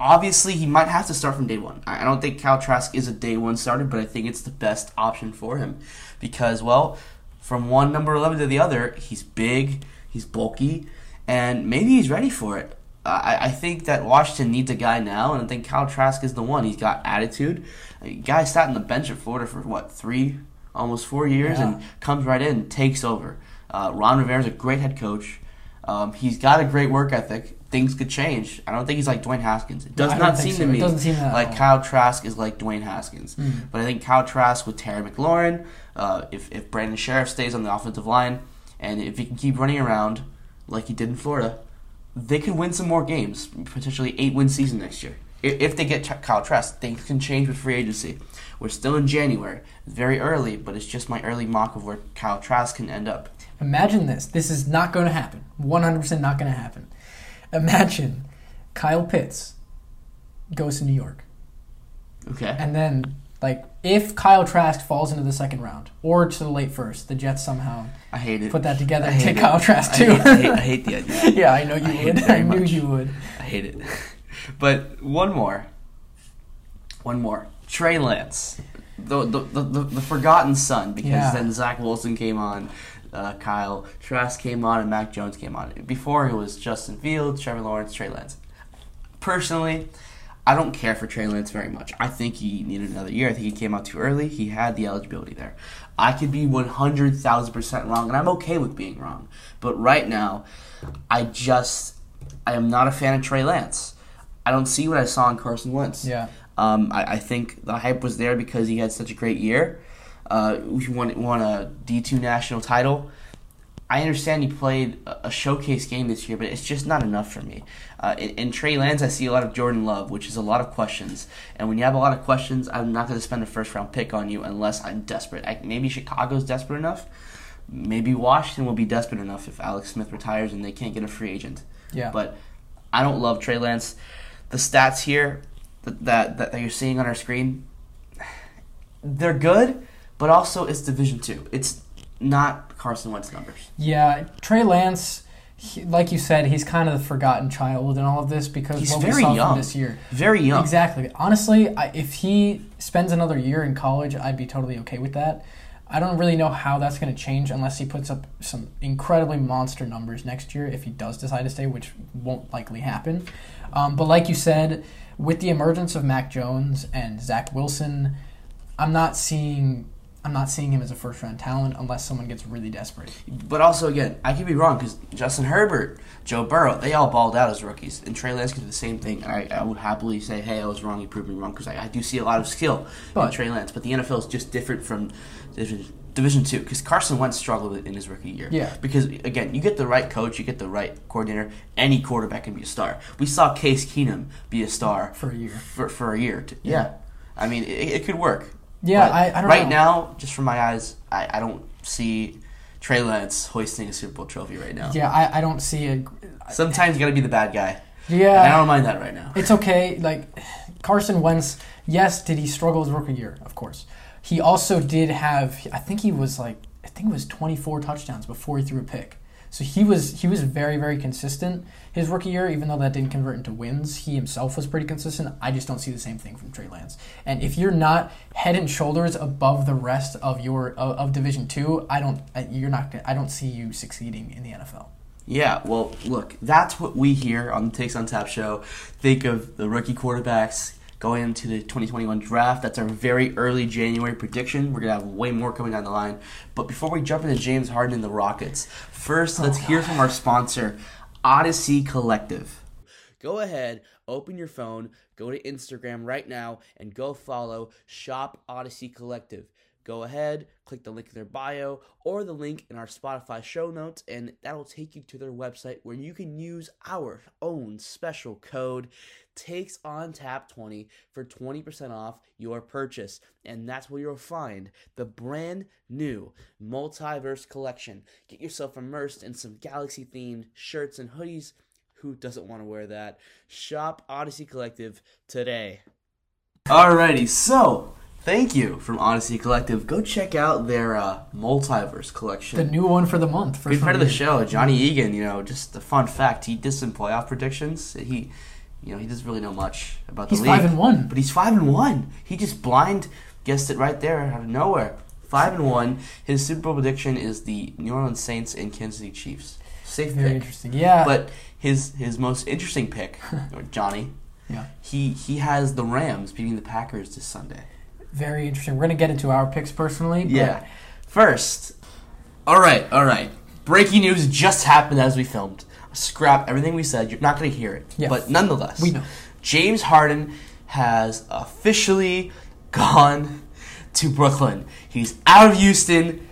Obviously, he might have to start from day one. I don't think Kyle Trask is a day one starter, but I think it's the best option for him because, well, from one number 11 to the other, he's big, he's bulky, and maybe he's ready for it. I, I think that Washington needs a guy now, and I think Kyle Trask is the one. He's got attitude. A guy sat on the bench at Florida for what three, almost four years, Yeah. and comes right in, and takes over. Uh, Ron Rivera's a great head coach. Um, he's got a great work ethic. Things could change. I don't think he's like Dwayne Haskins. It does I don't seem so. to me seem like. Kyle Trask is like Dwayne Haskins. Hmm. But I think Kyle Trask with Terry McLaurin, uh, if, if Brandon Scherff stays on the offensive line, and if he can keep running around like he did in Florida, they could win some more games, potentially eight win season next year. If, if they get Kyle Trask, things can change with free agency. We're still in January, very early, but it's just my early mock of where Kyle Trask can end up. Imagine this. This is not going to happen. 100% not going to happen. Imagine Kyle Pitts goes to New York. Okay. And then, like, if Kyle Trask falls into the second round or to the late first, the Jets somehow I hate it. put that together I and take it. Kyle Trask I too. hate, I hate, I hate the idea. yeah, I know you I hate would. I knew much. you would. I hate it. But one more. One more. Trey Lance. The, the, the, the, the forgotten son, because Yeah. then Zach Wilson came on, uh, Kyle Trask came on, and Mac Jones came on. Before it was Justin Fields, Trevor Lawrence, Trey Lance. Personally, I don't care for Trey Lance very much. I think he needed another year. I think he came out too early. He had the eligibility there. I could be 100,000% wrong, and I'm okay with being wrong. But right now, I just, I am not a fan of Trey Lance. I don't see what I saw in Carson Wentz. Yeah. Um, I, I think the hype was there because he had such a great year. Uh, he won, won a D2 national title. I understand he played a showcase game this year, but it's just not enough for me. Uh, in, in Trey Lance, I see a lot of Jordan Love, which is a lot of questions. And when you have a lot of questions, I'm not going to spend a first round pick on you unless I'm desperate. I, maybe Chicago's desperate enough. Maybe Washington will be desperate enough if Alex Smith retires and they can't get a free agent. Yeah. But I don't love Trey Lance. The stats here that, that, that you're seeing on our screen, they're good, but also it's Division Two. It's not Carson Wentz numbers. Yeah, Trey Lance, he, like you said, he's kind of the forgotten child in all of this because He's what very we saw young. from this year. Very young. Exactly. Honestly, I, if he spends another year in college, I'd be totally okay with that. I don't really know how that's going to change unless he puts up some incredibly monster numbers next year if he does decide to stay, which won't likely happen. Um, but like you said, with the emergence of Mac Jones and Zach Wilson, I'm not seeing I'm not seeing him as a first round talent unless someone gets really desperate. But also, again, I could be wrong because Justin Herbert, Joe Burrow, they all balled out as rookies. And Trey Lance could do the same thing. I, I would happily say, hey, I was wrong, you proved me wrong because I, I do see a lot of skill in But- Trey Lance. But the NFL is just different from Division, division Two because Carson Wentz struggled in his rookie year. Yeah. Because, again, you get the right coach, you get the right coordinator, any quarterback can be a star. We saw Case Keenum be a star For a year. For, for a year. t- Yeah. I mean, it, it could work. Yeah, But I, I don't right know. now, just from my eyes, I, I don't see Trey Lance hoisting a Super Bowl trophy right now. Yeah, I, I don't see a. Sometimes you got to be the bad guy. Yeah, And I don't mind that right now. It's okay. Like Carson Wentz, yes, did he struggle his rookie year? Of course. He also did have. I think he was like. I think it was 24 touchdowns before he threw a pick. So he was he was very very consistent his rookie year, even though that didn't convert into wins. He himself was pretty consistent. I just don't see the same thing from Trey Lance. And if you're not head and shoulders above the rest of your of, of Division Two, I don't you're not I don't see you succeeding in the NFL. Yeah, well, look, that's what we here on the Takes on Tap show think of the rookie quarterbacks going into the 2021 draft. That's our very early January prediction. We're going to have way more coming down the line. But before we jump into James Harden and the Rockets, first let's oh, hear from our sponsor, Odyssey Collective. Go ahead, open your phone, go to Instagram right now, and go follow Shop Odyssey Collective. Go ahead, click the link in their bio or the link in our Spotify show notes, and that'll take you to their website where you can use our own special code takes on tap 20 for 20% off your purchase and that's where you'll find the brand new multiverse collection get yourself immersed in some galaxy themed shirts and hoodies Who doesn't want to wear that? Shop Odyssey Collective today. Alrighty, so thank you from Odyssey Collective. Go check out their uh, multiverse collection. The new one for the month. For Good some of the show, Johnny Egan. You know, just a fun fact: he did some playoff predictions. He, you know, he doesn't really know much about the He's league. five and one. but he's five and one. He just blind guessed it right there out of nowhere. Five and one. His Super Bowl prediction is the New Orleans Saints and Kansas City Chiefs. Safe Very pick. interesting. Yeah. But his his most interesting pick, or Johnny, yeah. he he has the Rams beating the Packers this Sunday. Very interesting. We're gonna get into our picks personally. Yeah. First, all right, all right. Breaking news just happened as we filmed. Scrap everything we said. You're not going to hear it, Yeah. but nonetheless, We know. James Harden has officially gone to Brooklyn. He's out of Houston,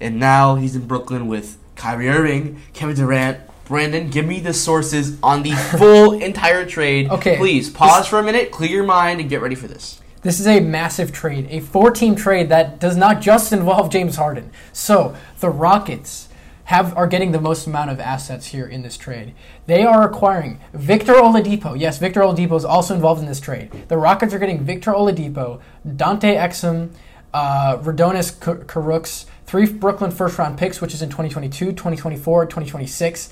and now he's in Brooklyn with Kyrie Irving, Kevin Durant. Brandon, give me the sources on the full entire trade. Okay. Please pause for a minute, clear your mind, and get ready for this. This is a massive trade, a four-team trade that does not just involve James Harden. So the Rockets have are getting the most amount of assets here in this trade. They are acquiring Victor Oladipo. Yes, Victor Oladipo is also involved in this trade. The Rockets are getting Victor Oladipo, Dante Exum, uh, Rodions K- three Brooklyn first-round picks, which is in 2022, 2024, 2026.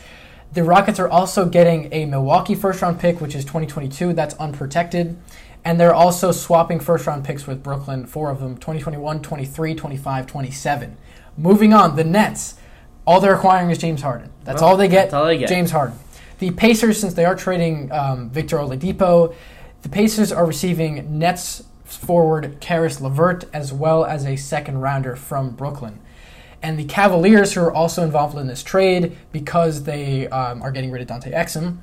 The Rockets are also getting a Milwaukee first round pick, which is 2022. That's unprotected. And they're also swapping first round picks with Brooklyn, four of them 2021, 23, 25, 27. Moving on, the Nets. All they're acquiring is James Harden. That's Well, all they get. that's all they get. James Harden. The Pacers, since they are trading um, Victor Oladipo, the Pacers are receiving Nets forward Caris LeVert as well as a second rounder from Brooklyn. And the Cavaliers, who are also involved in this trade because they um, are getting rid of Dante Exum,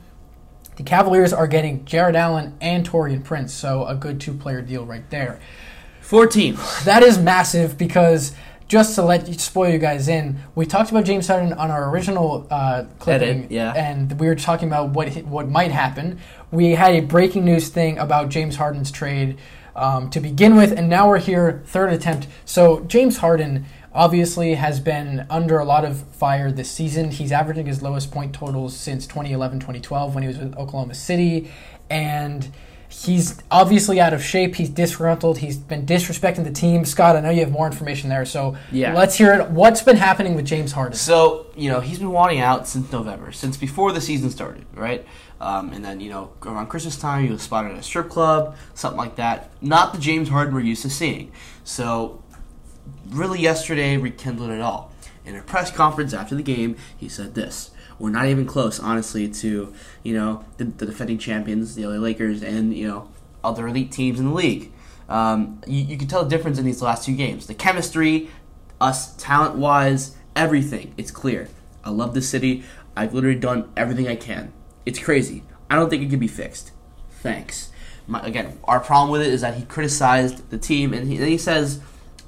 the Cavaliers are getting Jarrett Allen and Taurean Prince, so a good two player deal right there. Four teams. That is massive because just to let you spoil you guys in, we talked about James Harden on our original uh, clipping, Edit, yeah. and we were talking about what what might happen. We had a breaking news thing about James Harden's trade um, to begin with, and now we're here, third attempt. So James Harden obviously has been under a lot of fire this season. He's averaging his lowest point totals since 2011-2012 when he was with Oklahoma City, and he's obviously out of shape. He's disgruntled. He's been disrespecting the team. Scott, I know you have more information there, so Yeah. let's hear it. What's been happening with James Harden? So, you know, he's been wanting out since November, since before the season started, right? Um, and then, you know, around Christmas time, he was spotted at a strip club, something like that. Not the James Harden we're used to seeing. So, really, yesterday rekindled it all. In a press conference after the game, he said this. We're not even close, honestly, to, you know, the, the defending champions, the LA Lakers, and, you know, other elite teams in the league. Um, you, you can tell the difference in these last two games. The chemistry, us talent wise, everything. It's clear. I love this city. I've literally done everything I can. It's crazy. I don't think it can be fixed. Thanks. My, again, our problem with it is that he criticized the team, and he, and he says,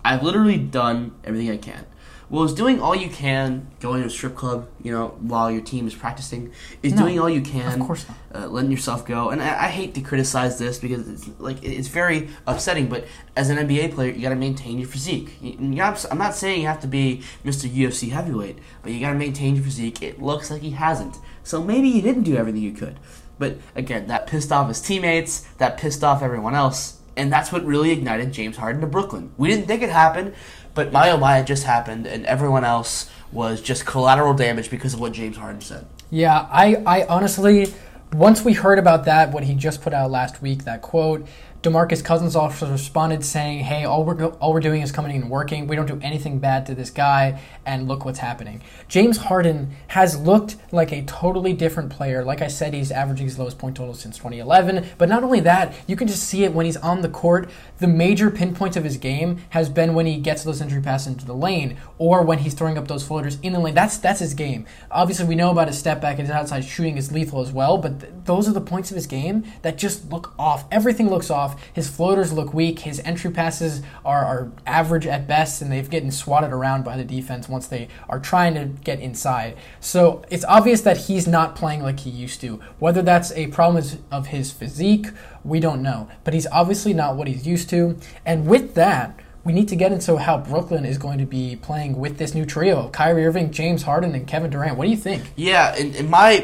"I've literally done everything I can." Well, is doing all you can, going to a strip club, you know, while your team is practicing, is No, doing all you can. of course not. Uh, letting yourself go, and I, I hate to criticize this because it's like it's very upsetting. But as an NBA player, you got to maintain your physique. You, you gotta, I'm not saying you have to be Mr. UFC heavyweight, but you got to maintain your physique. It looks like he hasn't, so maybe he didn't do everything you could. But again, that pissed off his teammates. That pissed off everyone else, and that's what really ignited James Harden to Brooklyn. We didn't think it happened, but my oh my, just happened, and everyone else was just collateral damage because of what James Harden said. Yeah, I, I honestly, once we heard about that, what he just put out last week, that quote, DeMarcus Cousins also responded saying, "Hey, all we're all we're doing is coming in and working. We don't do anything bad to this guy, and look what's happening." James Harden has looked like a totally different player. Like I said, he's averaging his lowest point total since 2011. But not only that, you can just see it when he's on the court. The major pinpoints of his game has been when he gets those entry passes into the lane, or when he's throwing up those floaters in the lane. That's that's his game. Obviously, we know about his step back and his outside shooting is lethal as well. But th- those are the points of his game that just look off. Everything looks off. His floaters look weak. His entry passes are, are average at best, and they've getting swatted around by the defense once they are trying to get inside. So it's obvious that he's not playing like he used to. Whether that's a problem of his physique, we don't know. But he's obviously not what he's used to. And with that, we need to get into how Brooklyn is going to be playing with this new trio: Kyrie Irving, James Harden, and Kevin Durant. What do you think? Yeah, and, and my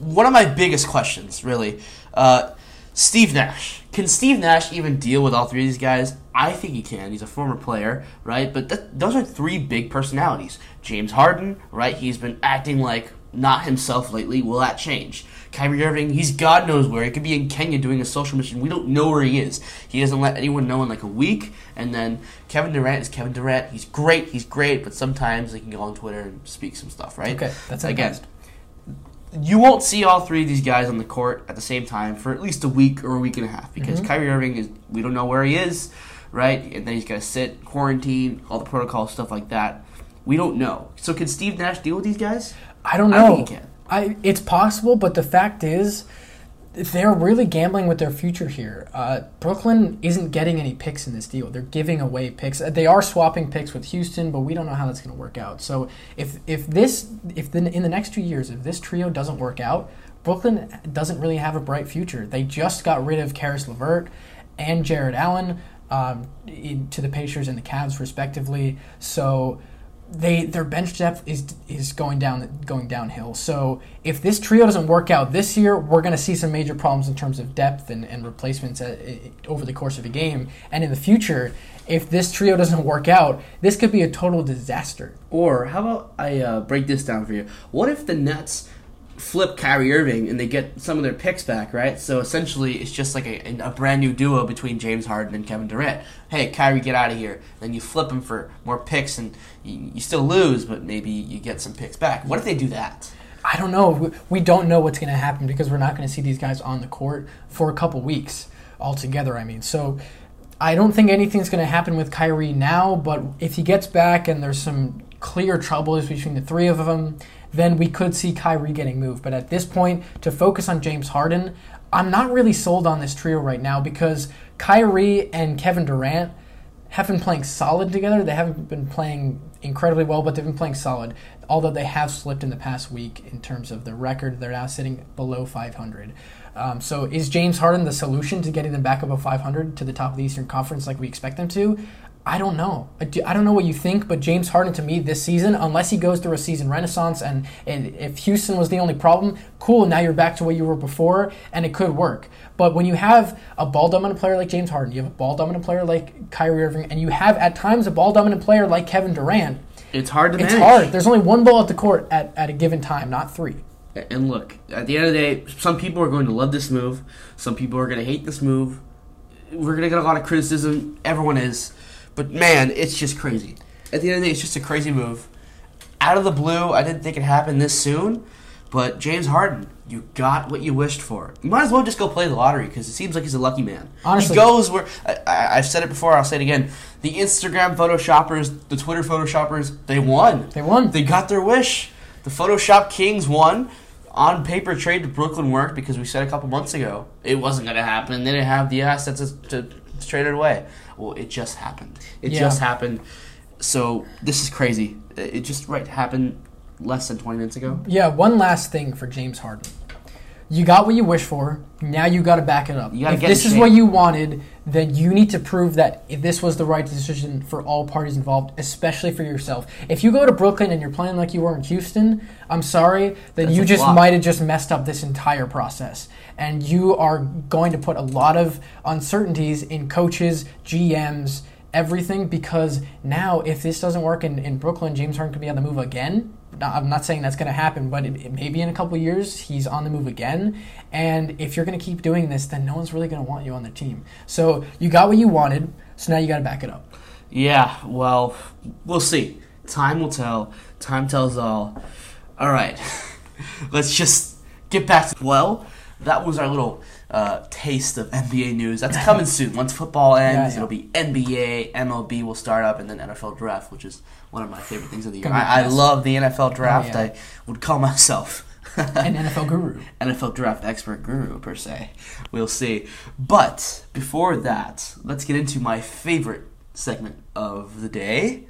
one of my biggest questions, really, uh, Steve Nash. Can Steve Nash even deal with all three of these guys? I think he can. He's a former player, right? But that, those are three big personalities. James Harden, right? He's been acting like not himself lately. Will that change? Kyrie Irving, he's God knows where. He could be in Kenya doing a social mission. We don't know where he is. He doesn't let anyone know in like a week. And then Kevin Durant is Kevin Durant. He's great. He's great. But sometimes he can go on Twitter and speak some stuff, right? Okay, that's again. against. You won't see all three of these guys on the court at the same time for at least a week or a week and a half because Mm-hmm. Kyrie Irving is we don't know where he is, right? And then he's got to sit, quarantine, all the protocol stuff like that. We don't know. So can Steve Nash deal with these guys? I don't I know. think he can. I it's possible, but the fact is, they're really gambling with their future here. Uh, Brooklyn isn't getting any picks in this deal. They're giving away picks. Uh, They are swapping picks with Houston, but we don't know how that's going to work out. So if if this if the, in the next two years if this trio doesn't work out, Brooklyn doesn't really have a bright future. They just got rid of Caris LeVert and Jarrett Allen um, in, to the Pacers and the Cavs respectively. So they their bench depth is is going down going downhill. So if this trio doesn't work out this year, we're going to see some major problems in terms of depth and, and replacements at, i over the course of a game. And in the future, if this trio doesn't work out, this could be a total disaster. Or how about I uh, break this down for you? What if the Nets flip Kyrie Irving and they get some of their picks back, right? So essentially, it's just like a, a brand new duo between James Harden and Kevin Durant. Hey, Kyrie, get out of here. Then you flip him for more picks, and you, you still lose, but maybe you get some picks back. What if they do that? I don't know. We, we don't know what's going to happen because we're not going to see these guys on the court for a couple weeks altogether. I mean, so I don't think anything's going to happen with Kyrie now. But if he gets back and there's some clear troubles between the three of them, then we could see Kyrie getting moved. But at this point, to focus on James Harden, I'm not really sold on this trio right now because Kyrie and Kevin Durant have been playing solid together. They haven't been playing incredibly well, but they've been playing solid. Although they have slipped in the past week in terms of the record, they're now sitting below 500. Um, so is James Harden the solution to getting them back above 500 to the top of the Eastern Conference like we expect them to? I don't know. I, do, I don't know what you think, but James Harden to me this season, unless he goes through a season renaissance, and, and if Houston was the only problem, cool. Now you're back to what you were before, and it could work. But when you have a ball dominant player like James Harden, you have a ball dominant player like Kyrie Irving, and you have at times a ball dominant player like Kevin Durant, It's hard to it's manage. hard. There's only one ball at the court at, at a given time, not three. And look, at the end of the day, some people are going to love this move. Some people are going to hate this move. We're going to get a lot of criticism. Everyone is. But man, it's just crazy. At the end of the day, it's just a crazy move. Out of the blue, I didn't think it happened this soon. But James Harden, you got what you wished for. You might as well just go play the lottery because it seems like he's a lucky man. Honestly. he goes where I, I've said it before. I'll say it again. The Instagram photoshoppers, the Twitter photoshoppers, they won. They won. They got their wish. The Photoshop Kings won. On paper, trade to Brooklyn worked because we said a couple months ago it wasn't going to happen. They didn't have the assets to, to trade it away. Well, it just happened. It Yeah. just happened. So this is crazy. It just right happened less than 20 minutes ago. Yeah, one last thing for James Harden. You got what you wished for. Now you got to back it up. You gotta if get this is shape. what you wanted, then you need to prove that if this was the right decision for all parties involved, especially for yourself. If you go to Brooklyn and you're playing like you were in Houston, I'm sorry, then That's you just might have just messed up this entire process. And you are going to put a lot of uncertainties in coaches, GMs, everything because now if this doesn't work in, in Brooklyn, James Harden could be on the move again. I'm not saying that's going to happen, but it, it- maybe in a couple years he's on the move again. And if you're going to keep doing this, then no one's really going to want you on their team. So you got what you wanted, so now you got to back it up. Yeah, well, we'll see. Time will tell. Time tells all. All right, let's just get back to. Well, that was our little uh, taste of NBA news. That's coming soon. Once football ends, yeah. it'll be NBA, MLB will start up, and then NFL draft, which is one of my favorite things of the year. I, I love the NFL draft. yeah. I would call myself. An NFL guru. NFL draft expert guru per se. We'll see. But before that, let's get into my favorite segment of the day.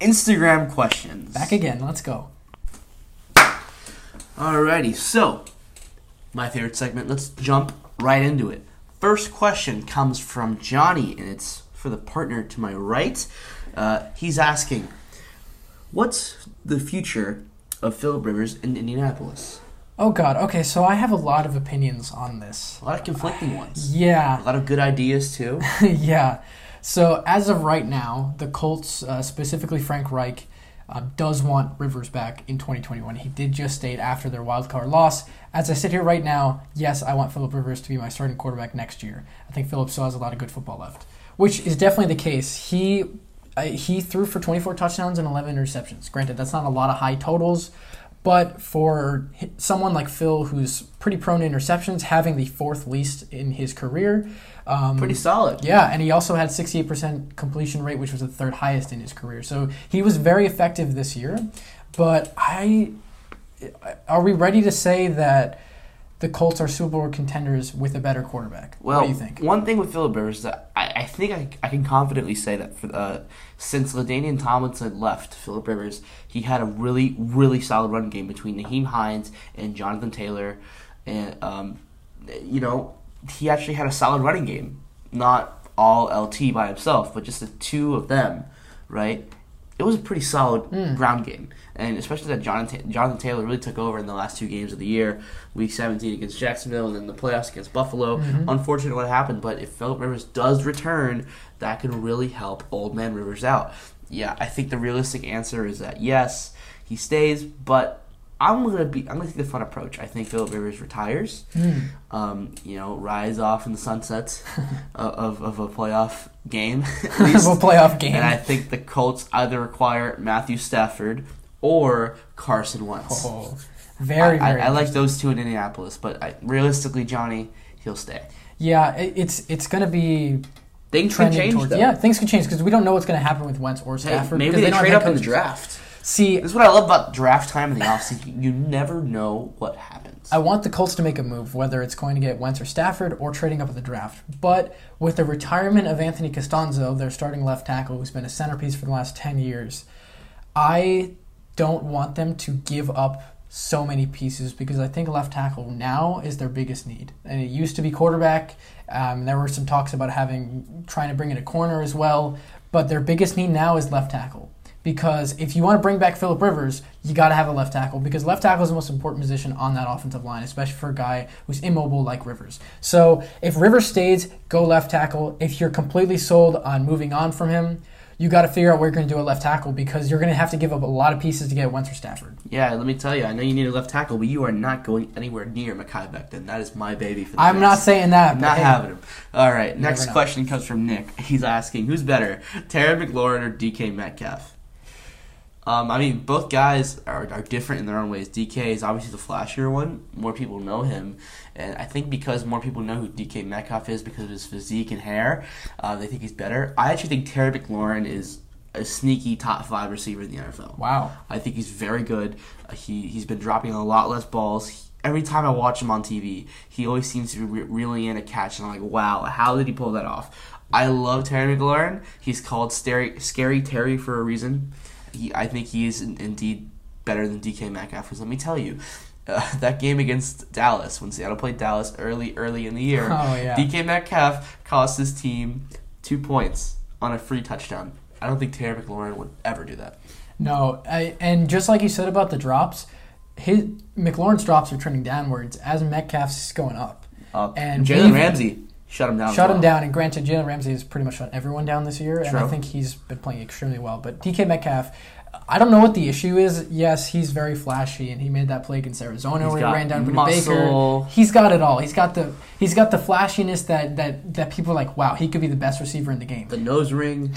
Instagram questions. Back again. Let's go. Alrighty, so my favorite segment. Let's jump right into it. First question comes from Johnny, and it's for the partner to my right. Uh, he's asking, what's the future of Philip Rivers in Indianapolis? Oh God. Okay, so I have a lot of opinions on this. A lot of conflicting ones. Yeah. A lot of good ideas too. yeah. So as of right now, the Colts, uh, specifically Frank Reich, uh, does want Rivers back in 2021. He did just state after their wildcard loss. As I sit here right now, yes, I want Philip Rivers to be my starting quarterback next year. I think Philip still has a lot of good football left, which is definitely the case. He uh, he threw for 24 touchdowns and 11 interceptions. Granted, that's not a lot of high totals, but for someone like Phil, who's pretty prone to interceptions, having the fourth least in his career, um, Pretty solid. yeah, and he also had 68% completion rate, which was the third highest in his career. So he was very effective this year. But I, are we ready to say that the Colts are Super Bowl contenders with a better quarterback? Well, what do you think? one thing with Philip Rivers is that I, I think I, I can confidently say that for, uh, since LaDainian Tomlinson left Philip Rivers, he had a really, really solid run game between Nyheim Hines and Jonathan Taylor. And, um, you know, he actually had a solid running game. Not all LT by himself, but just the two of them, right? It was a pretty solid Hmm. ground game. And especially that Jonathan, Jonathan Taylor really took over in the last two games of the year. Week 17 against Jacksonville and then the playoffs against Buffalo. Mm-hmm. Unfortunate what happened, but if Philip Rivers does return, that can really help Old Man Rivers out. Yeah, I think the realistic answer is that yes, he stays, but I'm gonna be I'm gonna take the fun approach. I think Philip Rivers retires. Hmm. Um, you know, rise off in the sunsets of, of, of a playoff game. Of a playoff game. And I think the Colts either require Matthew Stafford or Carson Wentz. oh, very, I, very. I, I like those two in Indianapolis, but I, realistically, Johnny, he'll stay. yeah, it, it's it's going to be Things can change, towards. though. Yeah, things could change because we don't know what's going to happen with Wentz or Hey, Stafford. maybe because they, don't trade up in the draft. See, This is what I love about draft time in the offseason. You never know what happens. I want the Colts to make a move, whether it's going to get Wentz or Stafford or trading up at the draft. But with the retirement of Anthony Castonzo, their starting left tackle, who's been a centerpiece for the last 10 years, I don't want them to give up so many pieces because I think left tackle now is their biggest need. And it used to be quarterback. Um, there were some talks about having trying to bring in a corner as well, but their biggest need now is left tackle. Because if you want to bring back Philip Rivers, you got to have a left tackle because left tackle is the most important position on that offensive line, especially for a guy who's immobile like Rivers. So if Rivers stays, go left tackle. If you're completely sold on moving on from him, you got to figure out where you're going to do a left tackle because you're going to have to give up a lot of pieces to get Wentz or Stafford. yeah, let me tell you, I know you need a left tackle, but you are not going anywhere near Mekhi Becton. That is my baby for the I'm not saying that. I'm not hey, having him. All right, next question comes from Nick. He's asking, who's better, Terry McLaurin or DK Metcalf? Um, I mean, both guys are, are different in their own ways. DK is obviously the flashier one. More people know him. And I think because more people know who DK Metcalf is because of his physique and hair, uh, they think he's better. I actually think Terry McLaurin is a sneaky top five receiver in the NFL. Wow. I think he's very good. Uh, he he's been dropping a lot less balls. He- every time I watch him on TV, he always seems to be re- reeling in a catch, and I'm like, wow, how did he pull that off? I love Terry McLaurin. He's called Scary, Scary Terry for a reason. He, I think he is in, indeed better than DK Metcalf. Because let me tell you. Uh, that game against Dallas, when Seattle played Dallas early, early in the year, Oh, yeah. DK Metcalf cost his team two points on a free touchdown. I don't think Terry McLaurin would ever do that. No, I, and just like you said about the drops, his McLaurin's drops are trending downwards as Metcalf's is going up. Uh, And Jalen Ramsey shut him down. Shut well. him down, and granted, Jalen Ramsey has pretty much shut everyone down this year, and I think he's been playing extremely well. But DK Metcalf, I don't know what the issue is. Yes, he's very flashy, and he made that play against Arizona He's where he ran down Budda. Baker. He's got it all. He's got the he's got the flashiness that that that people are like, wow, he could be the best receiver in the game. The nose ring.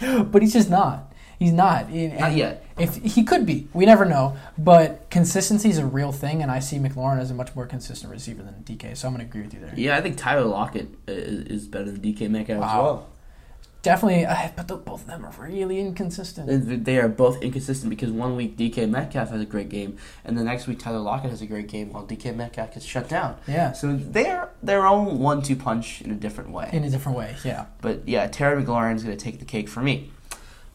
but he's just not. He's not. And- Not yet. If he could be, we never know. But consistency is a real thing, and I see McLaurin as a much more consistent receiver than DK. So I'm going to agree with you there. Yeah, I think Tyler Lockett is, is better than DK Metcalf as well. Definitely, uh, but the, both of them are really inconsistent. They are both inconsistent because one week DK Metcalf has a great game, and the next week Tyler Lockett has a great game while DK Metcalf gets shut down. Yeah, So they are their own one-two punch in a different way. in a different way. Yeah. But yeah, Terry McLaurin is going to take the cake for me.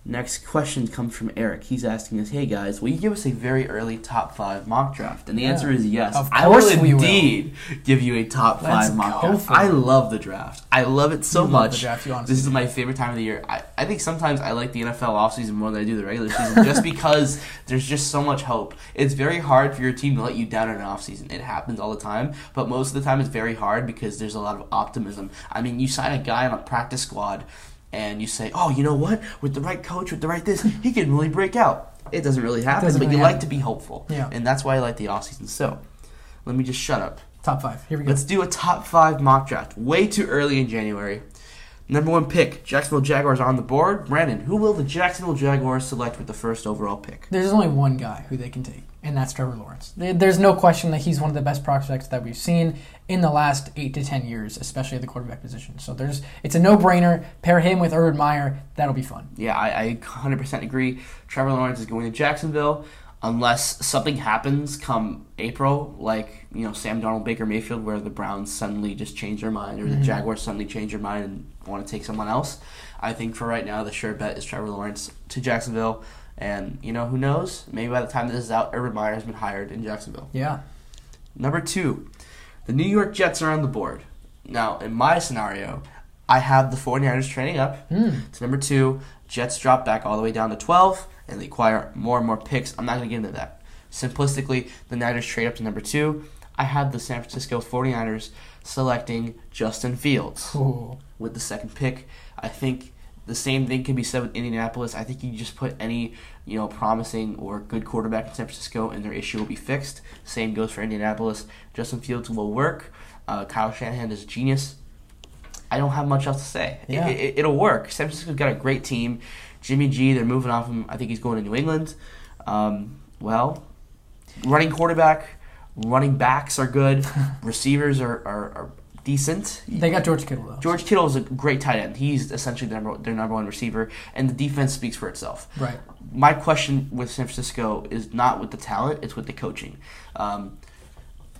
Next question comes from Eric. He's asking us, "Hey guys, will you give us a very early top five mock draft?" And the Yeah. answer is yes. Of I will course we will. indeed give you a top Let's five mock draft. I love the draft. I love it so You much. draft, this is my favorite time of the year. I, I think sometimes I like the NFL offseason more than I do the regular season, just because there's just so much hope. It's very hard for your team to let you down in an offseason. It happens all the time, but most of the time it's very hard because there's a lot of optimism. I mean, you sign a guy on a practice squad and you say, "Oh, you know what? With the right coach, with the right this, he can really break out." It doesn't really happen, doesn't but really you like to be hopeful. Yeah. And that's why I like the off season. So, let me just shut up. Top five. Here we go. Let's do a top five mock draft. Way too early in January. Number one pick, Jacksonville Jaguars on the board. Brandon, who will the Jacksonville Jaguars select with the first overall pick? There's only one guy who they can take, and that's Trevor Lawrence. There's no question that he's one of the best prospects that we've seen in the last eight to ten years, especially at the quarterback position. So there's, it's a no-brainer. Pair him with Urban Meyer. That'll be fun. Yeah, I, I 100% agree. Trevor Lawrence is going to Jacksonville unless something happens come April, like you know Sam Darnold, Baker Mayfield, where the Browns suddenly just change their mind, or the Jaguars suddenly change their mind and want to take someone else. I think for right now, the sure bet is Trevor Lawrence to Jacksonville, and you know who knows? Maybe by the time this is out, Urban Meyer has been hired in Jacksonville. Yeah. Number two, the New York Jets are on the board. Now, in my scenario, I have the 49ers training up Hmm. to number two. Jets drop back all the way down to 12, and they acquire more and more picks. I'm not going to get into that. Simplistically, the Niners trade up to number two. I have the San Francisco 49ers selecting Justin Fields Ooh. with the second pick. I think the same thing can be said with Indianapolis. I think you just put any you know promising or good quarterback in San Francisco, and their issue will be fixed. Same goes for Indianapolis. Justin Fields will work. Uh, Kyle Shanahan is a genius. I don't have much else to say. It- Yeah. It, it, will work. San Francisco's got a great team. Jimmy G, they're moving off him. I think he's going to New England. Um, well, running quarterback, running backs are good. Receivers are, are, are decent. They got George Kittle though. George Kittle is a great tight end. He's essentially their number, their number one receiver, and the defense speaks for itself. Right. My question with San Francisco is not with the talent; it's with the coaching. Um,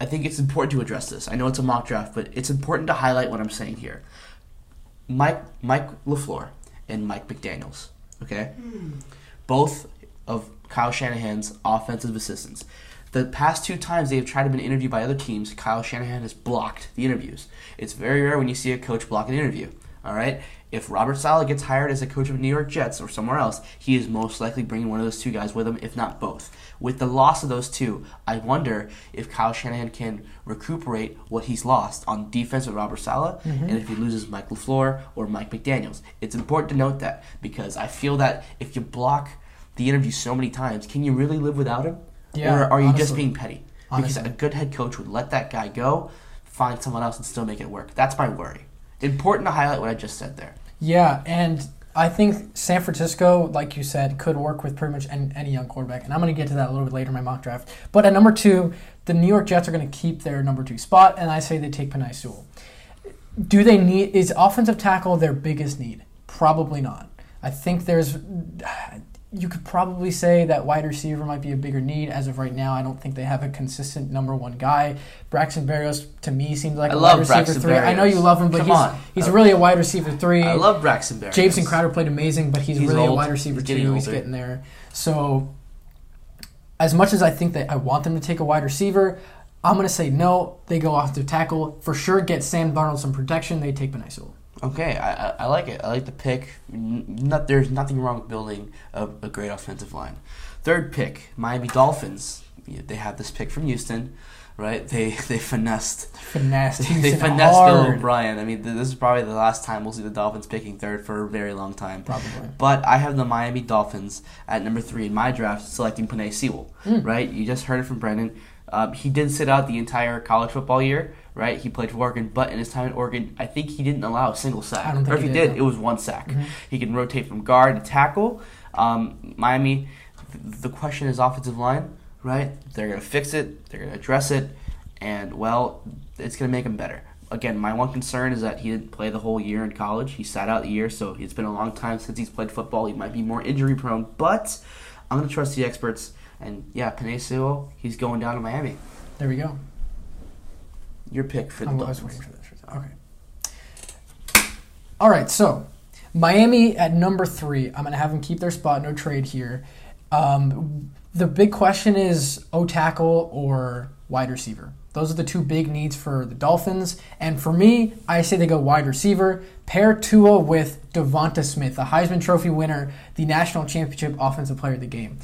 I think it's important to address this. I know it's a mock draft, but it's important to highlight what I'm saying here. Mike Mike LaFleur and Mike McDaniel's, okay, hmm. both of Kyle Shanahan's offensive assistants. The past two times they have tried to be interviewed by other teams, Kyle Shanahan has blocked the interviews. It's very rare when you see a coach block an interview. All right. If Robert Saleh gets hired as a coach of New York Jets or somewhere else, he is most likely bringing one of those two guys with him, if not both. With the loss of those two, I wonder if Kyle Shanahan can recuperate what he's lost on defense with Robert Saleh, mm-hmm. and if he loses Mike LaFleur or Mike McDaniels. It's important to note that because I feel that if you block the interview so many times, can you really live without him? Yeah, or are you just being petty? Because Honestly. a good head coach would let that guy go, find someone else, and still make it work. That's my worry. Important to highlight what I just said there. Yeah, and I think San Francisco, like you said, could work with pretty much any, any young quarterback. And I'm going to get to that a little bit later in my mock draft. But at number two, the New York Jets are going to keep their number two spot, and I say they take Penei Sewell. Do they need is offensive tackle their biggest need? Probably not. I think there's you could probably say that wide receiver might be a bigger need as of right now. I don't think they have a consistent number one guy. Braxton Berrios to me seems like I a wide receiver Braxton three. I know you love him, but Come he's on. he's Uh, really a wide receiver three. I love Braxton Berrios. Jameson Crowder played amazing, but he's, He's really a wide receiver He's too. getting He's getting there. So, as much as I think that I want them to take a wide receiver, I'm going to say no. They go off to tackle for sure. Get Sam Darnold some protection. They take Sewell. Okay, I, I, like it. I like the pick. Not, there's nothing wrong with building a, a great offensive line. Third pick, Miami Dolphins. They have this pick from Houston, right? They they finessed Finesse. they Houston finessed Bill. O'Brien. I mean, this is probably the last time we'll see the Dolphins picking third for a very long time. Probably. But I have the Miami Dolphins at number three in my draft, selecting Penei Sewell. Hmm. Right? You just heard it from Brendan. Um, he did sit out the entire college football year. Right? He played for Oregon, but in his time at Oregon, I think he didn't allow a single sack. I don't think or if he did, no. Mm-hmm. it was one sack. He can rotate from guard to tackle. Um, Miami, th- the question is offensive line. Right? They're gonna fix it. They're gonna address it, and well, it's gonna make them better. Again, my one concern is that he didn't play the whole year in college. He sat out the year, so it's been a long time since he's played football. He might be more injury prone, but I'm gonna trust the experts. And yeah, Penei he's going down to Miami. There we go. Your pick for the I'm- I was Dolphins. waiting for this. Okay. All right, so Miami at number three. I'm going to have them keep their spot, no trade here. Um, the big question is O tackle or wide receiver. Those are the two big needs for the Dolphins. And for me, I say they go wide receiver. Pair Tua with DeVonta Smith, the Heisman Trophy winner, the national championship offensive player of the game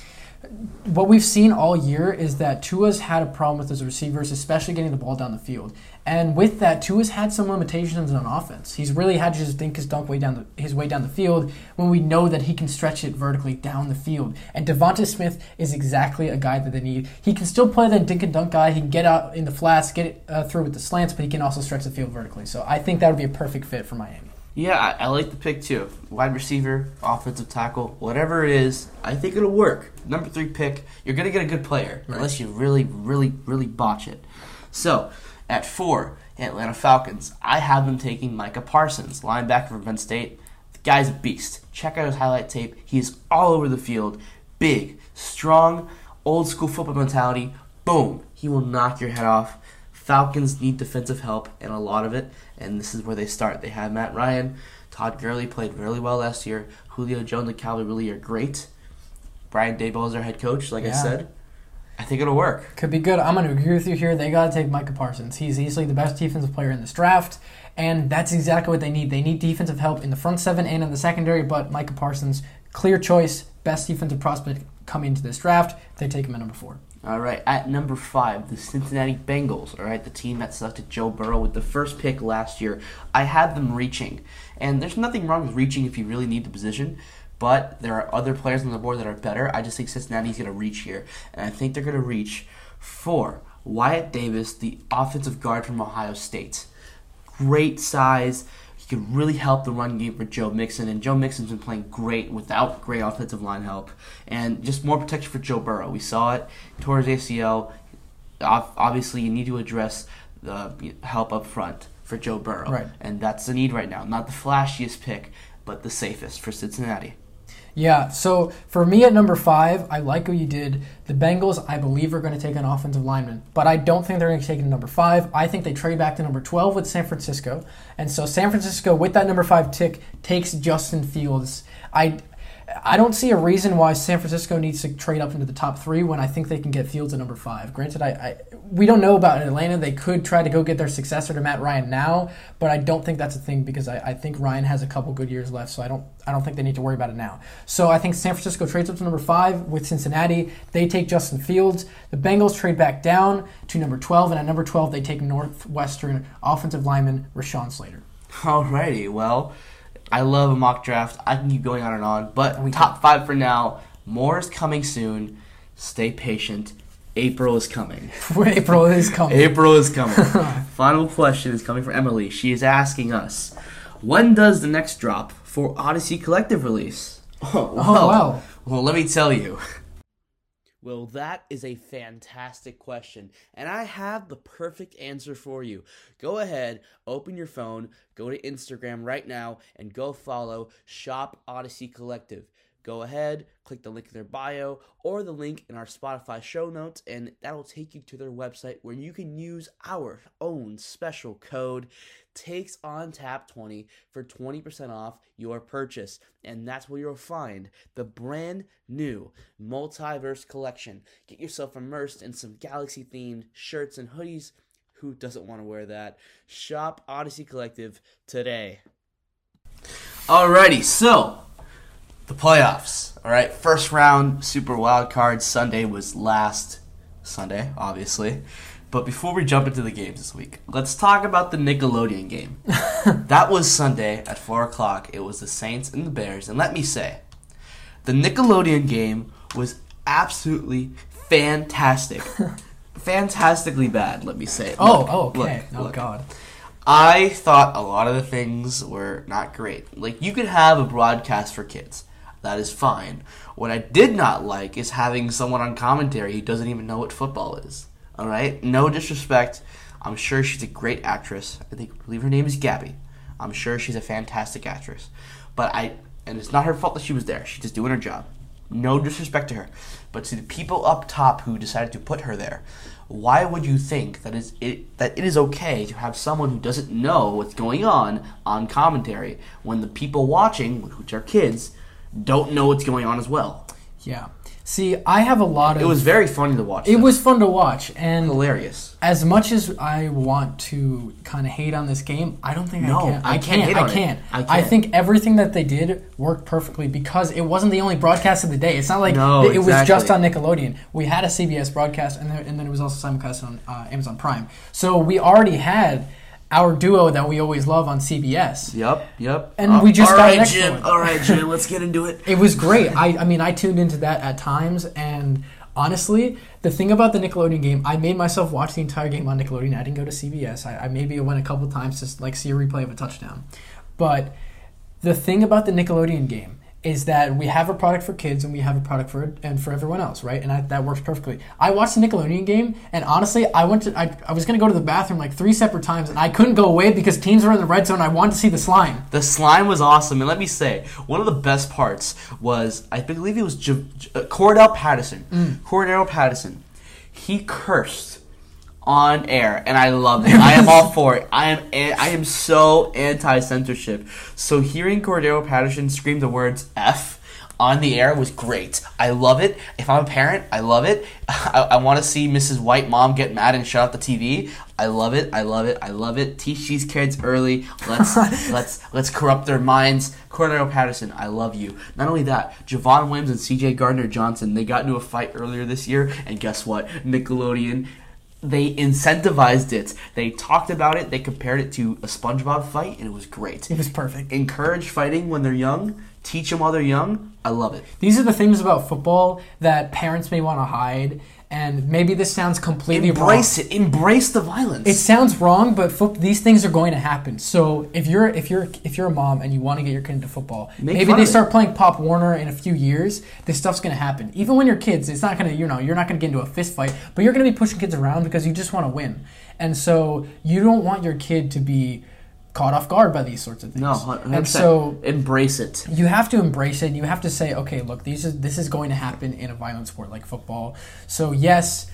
what we've seen all year is that Tua's had a problem with his receivers, especially getting the ball down the field. And with that, Tua's had some limitations on offense. He's really had to just think his dunk way down the, his way down the field when we know that he can stretch it vertically down the field. And DeVonta Smith is exactly a guy that they need. He can still play that dink and dunk guy. He can get out in the flats, get it uh, through with the slants, but he can also stretch the field vertically. So I think that would be a perfect fit for Miami. Yeah, I, I, like the pick too. Wide receiver, offensive tackle, whatever it is, I think it'll work. Number three pick, you're gonna get a good player right. unless you really, really, really botch it. So, at four, Atlanta Falcons, I have them taking Micah Parsons, linebacker from Penn State. The guy's a beast. Check out his highlight tape. He's all over the field, big, strong, old school football mentality. Boom, he will knock your head off. Falcons need defensive help, and a lot of it, and this is where they start. They have Matt Ryan. Todd Gurley played really well last year. Julio Jones and Calvin Ridley are great. Brian Daboll is our head coach, like yeah. I said. I think it'll work. Could be good. I'm going to agree with you here. They got to take Micah Parsons. He's easily the best defensive player in this draft, and that's exactly what they need. They need defensive help in the front seven and in the secondary, but Micah Parsons, clear choice, best defensive prospect coming into this draft. They take him at number four. All right, at number five, the Cincinnati Bengals. All right, the team that selected Joe Burrow with the first pick last year. I had them reaching, and there's nothing wrong with reaching if you really need the position. But there are other players on the board that are better. I just think Cincinnati's going to reach here, and I think they're going to reach for Wyatt Davis, the offensive guard from Ohio State. Great size he could really help the run game for Joe Mixon, and Joe Mixon's been playing great without great offensive line help, and just more protection for Joe Burrow. We saw it towards ACL. Obviously, you need to address the help up front for Joe Burrow, right. and that's the need right now. Not the flashiest pick, but the safest for Cincinnati. Yeah, so for me at number five, I like what you did. The Bengals, I believe, are going to take an offensive lineman, but I don't think they're going to take a number five. I think they trade back to number 12 with San Francisco. And so San Francisco, with that number five tick, takes Justin Fields. I I don't see a reason why San Francisco needs to trade up into the top three when I think they can get Fields at number five. Granted, I, I we don't know about Atlanta. They could try to go get their successor to Matt Ryan now, but I don't think that's a thing because I, I think Ryan has a couple good years left, so I don't I don't think they need to worry about it now. So I think San Francisco trades up to number five with Cincinnati. They take Justin Fields. The Bengals trade back down to number twelve, and at number twelve they take Northwestern offensive lineman Rashawn Slater. Alrighty, well. I love a mock draft. I can keep going on and on, but we top five for now. More is coming soon. Stay patient. April is coming. April is coming. April is coming. Final question is coming from Emily. She is asking us, when does the next drop for Odyssey Collective release? Oh, well, oh wow. Well, let me tell you. Well, that is a fantastic question, and I have the perfect answer for you. Go ahead, open your phone, go to Instagram right now, and go follow Shop Odyssey Collective. Go ahead, click the link in their bio or the link in our Spotify show notes, and that'll take you to their website where you can use our own special code takes on tap 20 for 20% off your purchase. And that's where you'll find the brand new multiverse collection. Get yourself immersed in some galaxy themed shirts and hoodies. Who doesn't want to wear that? Shop odyssey collective today. Alrighty so the playoffs. All right, first round Super Wild Card. Sunday was last Sunday, obviously. But before we jump into the games this week, let's talk about the Nickelodeon game. that was Sunday at four o'clock. It was the Saints and the Bears, and let me say, the Nickelodeon game was absolutely fantastic. Fantastically bad, let me say. Oh, look, oh, okay. Look, oh, look. God. I thought a lot of the things were not great. Like, you could have a broadcast for kids that is fine. What I did not like is having someone on commentary who doesn't even know what football is. All right, no disrespect. I'm sure she's a great actress. I think I believe her name is Gabby. I'm sure she's a fantastic actress. But I and it's not her fault that she was there. She's just doing her job. No disrespect to her, but to the people up top who decided to put her there, why would you think that is it that it is okay to have someone who doesn't know what's going on on commentary when the people watching, which are kids, don't know what's going on as well? Yeah. See, I have a lot of. It was very funny to watch. It though. was fun to watch, and hilarious. as much as I want to kind of hate on this game, I don't think No, I can. I I can't can't. I can't. I I can't. think everything that they did worked perfectly because it wasn't the only broadcast of the day. It's not like No, it was just on Nickelodeon. We had a CBS broadcast, and then, and then it was also simulcast on uh, Amazon Prime. So we already had our duo that we always love on CBS. Yep, yep. And uh, we just all got right, next Jim. All right, Jim. Let's get into it. It was great. I, I mean, I tuned into that at times, and honestly, the thing about the Nickelodeon game, I made myself watch the entire game on Nickelodeon. I didn't go to CBS. I, I maybe went a couple times to like see a replay of a touchdown. But the thing about the Nickelodeon game is that we have a product for kids and we have a product for and for everyone else, right? And I, that works perfectly. I watched the Nickelodeon game, and honestly, I went to I, I was gonna go to the bathroom like three separate times, and I couldn't go away because teams were in the red zone. I wanted to see the slime. The slime was awesome, and let me say, one of the best parts was I believe it was J- J- uh, Cordarrelle Patterson. Mm. Cordarrelle Patterson, he cursed on air, and I love it. I am all for it. I am a- I am so anti censorship. So hearing Cordero Patterson scream the words "f" on the air was great. I love it. If I'm a parent, I love it. I, I want to see Mrs. White mom get mad and shut off the TV. I love it. I love it. I love it. Teach these kids early. Let's let's let's corrupt their minds. Cordero Patterson, I love you. Not only that, Javon Wims and C.J. Gardner Johnson, they got into a fight earlier this year, and guess what? Nickelodeon. They incentivized it. They talked about it. They compared it to a SpongeBob fight, and it was great. It was perfect. Encourage fighting when they're young. Teach them while they're young. I love it. These are the things about football that parents may want to hide, and maybe this sounds completely Embrace wrong. it. Embrace the violence. It sounds wrong, but fo- these things are going to happen. So if you're if you're if you're a mom and you want to get your kid into football, Make maybe they start playing Pop Warner in a few years. This stuff's going to happen. Even when you're kids, it's not going to you know you're not going to get into a fist fight, but you're going to be pushing kids around because you just want to win, and so you don't want your kid to be caught off guard by these sorts of things. no, 100%. and so embrace it. you have to embrace it. You have to say, okay, look, these is this is going to happen in a violent sport like football. So yes,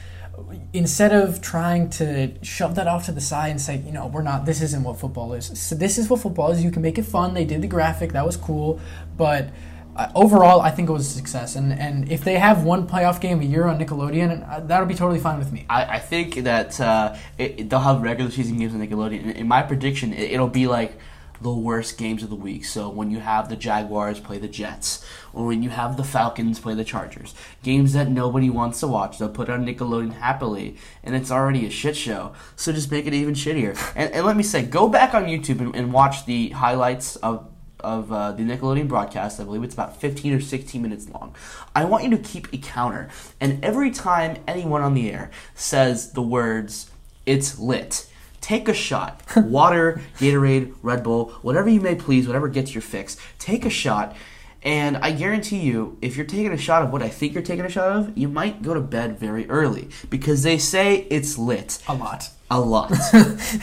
instead of trying to shove that off to the side and say, you know, we're not. This isn't what football is. So this is what football is. You can make it fun. They did the graphic. That was cool, but. Uh, overall, I think it was a success, and and if they have one playoff game a year on Nickelodeon, uh, that'll be totally fine with me. I, I think that uh, it, they'll have regular season games on Nickelodeon. In, in my prediction, it, it'll be like the worst games of the week. So when you have the Jaguars play the Jets, or when you have the Falcons play the Chargers, games that nobody wants to watch, they'll put on Nickelodeon happily, and it's already a shit show. So just make it even shittier. And, and let me say, go back on YouTube and, and watch the highlights of of uh, the Nickelodeon broadcast. I believe it's about 15 or 16 minutes long. I want you to keep a counter, and every time anyone on the air says the words "it's lit," take a shot. Water, Gatorade, Red Bull, whatever you may please, whatever gets your fix. Take a shot. And I guarantee you, if you're taking a shot of what I think you're taking a shot of, you might go to bed very early because they say it's lit A lot. A lot,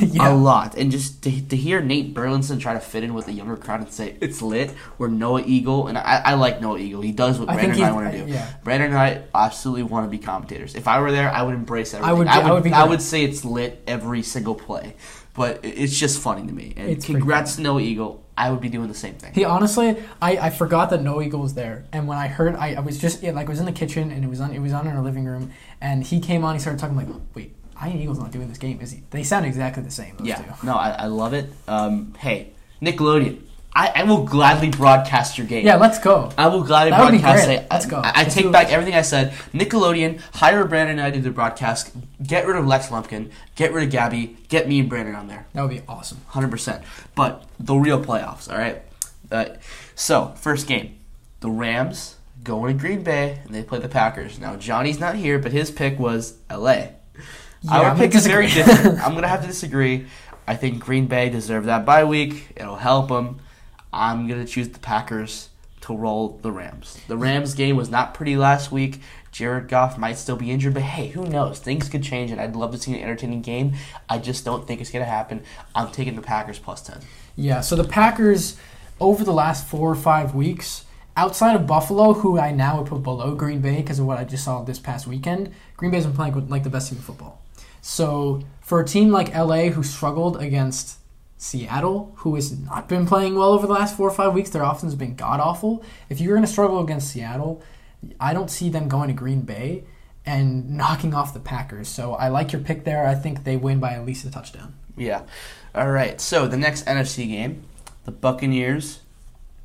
Yeah. a lot, and just to, to hear Nate Burleson try to fit in with the younger crowd and say it's lit, or Noah Eagle, and I, I like Noah Eagle. He does what I Brandon and I want to do. yeah. Brandon and I absolutely want to be commentators. If I were there, I would embrace everything. would- I I would, would be I would say it's lit every single play, but it's just funny to me. And It's congrats to Noah Eagle. I would be doing the same thing. He honestly, I, I forgot that Noah Eagle was there, and when I heard, I, I was just yeah, like I was in the kitchen and it was on it was on in our living room, and he came on. He started talking like, wait, Ian Eagle's not doing this game, is he? They sound exactly the same. Those Yeah, two. no, I, I love it. Um, hey, Nickelodeon, I, I will gladly broadcast your game. Yeah, let's go. I will gladly That broadcast it. Let's go. I, I Let's take back it. everything I said. Nickelodeon, hire Brandon and I to do the broadcast. Get rid of Lex Lumpkin. Get rid of Gabby. Get me and Brandon on there. That would be awesome. 100%. But the real playoffs, all right? Uh, so, first game. The Rams going to Green Bay and they play the Packers. Now, Johnny's not here, but his pick was LA. Yeah, Our I'm pick gonna is very different. I'm going to have to disagree. I think Green Bay deserve that bye week. It'll help them. I'm going to choose the Packers to roll the Rams. The Rams game was not pretty last week. Jared Goff might still be injured, but hey, who knows? Things could change, and I'd love to see an entertaining game. I just don't think it's going to happen. I'm taking the Packers plus 10. Yeah. So the Packers over the last four or five weeks outside of Buffalo, who I now would put below Green Bay because of what I just saw this past weekend, Green Bay's been playing like the best team in football. So for a team like LA who struggled against Seattle, who has not been playing well over the last four or five weeks, their offense has been god awful. If you're going to struggle against Seattle, I don't see them going to Green Bay and knocking off the Packers. So I like your pick there. I think they win by at least a touchdown. Yeah. All right. So the next NFC game, the Buccaneers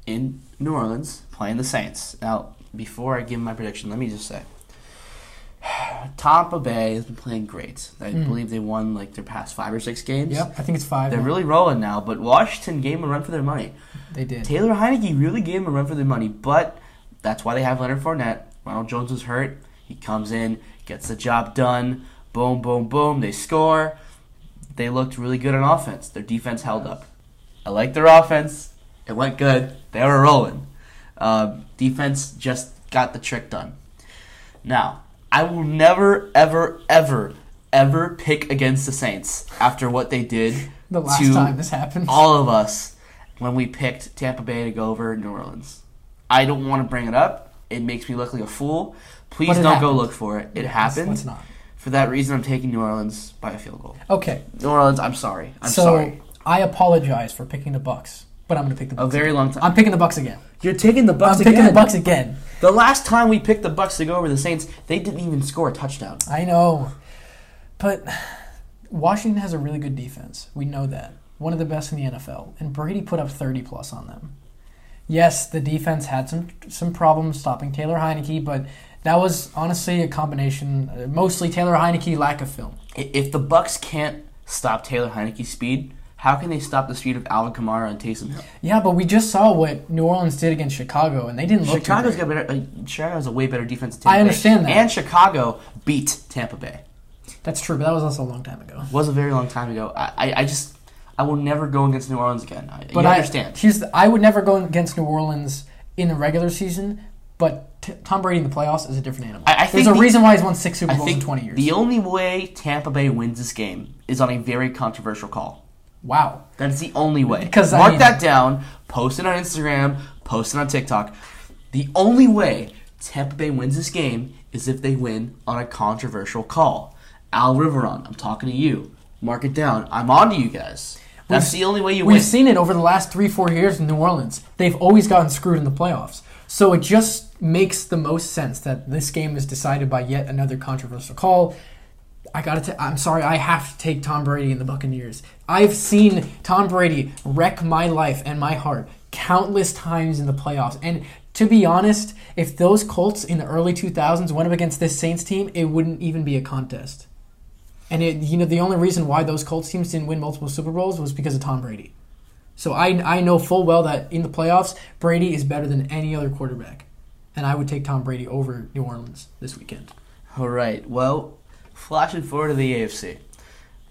in New Orleans playing the Saints. Now, before I give my prediction, let me just say Tampa Bay has been playing great. I believe they won like their past five or six games. Yep, I think it's 5 They're now. really rolling now, but Washington gave them a run for their money. They did. Taylor Heinicke really gave them a run for their money, but that's why they have Leonard Fournette. Ronald Jones was hurt. He comes in, gets the job done. Boom, boom, boom. They score. They looked really good on offense. Their defense held up. I like their offense. It went good. They were rolling. Uh, defense just got the trick done. Now, I will never, ever, ever, ever pick against the Saints after what they did The last to time this happened. all of us when we picked Tampa Bay to go over New Orleans. I don't want to bring it up. It makes me look like a fool. Please don't go look for it. It happened. let's not. For that reason, I'm taking New Orleans by a field goal. Okay, New Orleans, I'm sorry. I'm so sorry. I apologize for picking the Bucs, but I'm going to pick the Bucs. A very again. long time. I'm picking the Bucs again. You're taking the Bucs I'm picking the Bucs again. The last time we picked the Bucs to go over the Saints, they didn't even score a touchdown. I know, but Washington has a really good defense. We know that one of the best in the NFL, and Brady put up 30 plus on them. Yes, the defense had some some problems stopping Taylor Heinicke, but that was honestly a combination, uh, mostly Taylor Heinicke lack of film. If the Bucs can't stop Taylor Heinicke's speed, how can they stop the speed of Alvin Kamara and Taysom Hill? Yeah, but we just saw what New Orleans did against Chicago, and they didn't look. Chicago's got better. Uh, Chicago has a way better defense. Than Tampa I Bay. understand that. And Chicago beat Tampa Bay. That's true, but that was also a long time ago. It was a very long time ago. I, I, I just I will never go against New Orleans again. I, But I understand? Here's the, I would never go against New Orleans in the regular season, but t- Tom Brady in the playoffs is a different animal. I- I There's a the- reason why he's won six Super Bowls in 20 years. the only way Tampa Bay wins this game is on a very controversial call. Wow. That's the only way. Because, I mark mean- that down. Post it on Instagram. Post it on TikTok. The only way Tampa Bay wins this game is if they win on a controversial call. Al Riveron, I'm talking to you. Mark it down. I'm on to you guys. That's We've- the only way you win. We've seen it over the last three, four years in New Orleans. They've always gotten screwed in the playoffs. So it just makes the most sense that this game is decided by yet another controversial call. I gotta. T- I'm sorry. I have to take Tom Brady and the Buccaneers. I've seen Tom Brady wreck my life and my heart countless times in the playoffs. And to be honest, if those Colts in the early 2000s went up against this Saints team, it wouldn't even be a contest. And it, you know, the only reason why those Colts teams didn't win multiple Super Bowls was because of Tom Brady. So I, I know full well that in the playoffs, Brady is better than any other quarterback. And I would take Tom Brady over New Orleans this weekend. All right. Well, flashing forward to the AFC,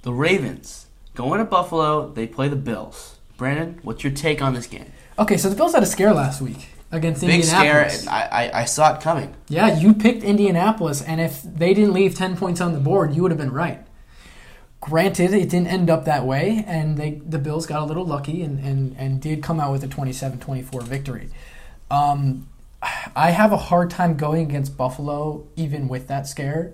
the Ravens going to Buffalo. They play the Bills. Brandon, what's your take on this game? Okay, so the Bills had a scare last week against Big scare. Indianapolis. and I, I I saw it coming. Yeah, you picked Indianapolis, and if they didn't leave 10 points on the board, you would have been right. Granted, it didn't end up that way, and they, the Bills got a little lucky and, and, and did come out with a 27 24 victory. Um, I have a hard time going against Buffalo, even with that scare,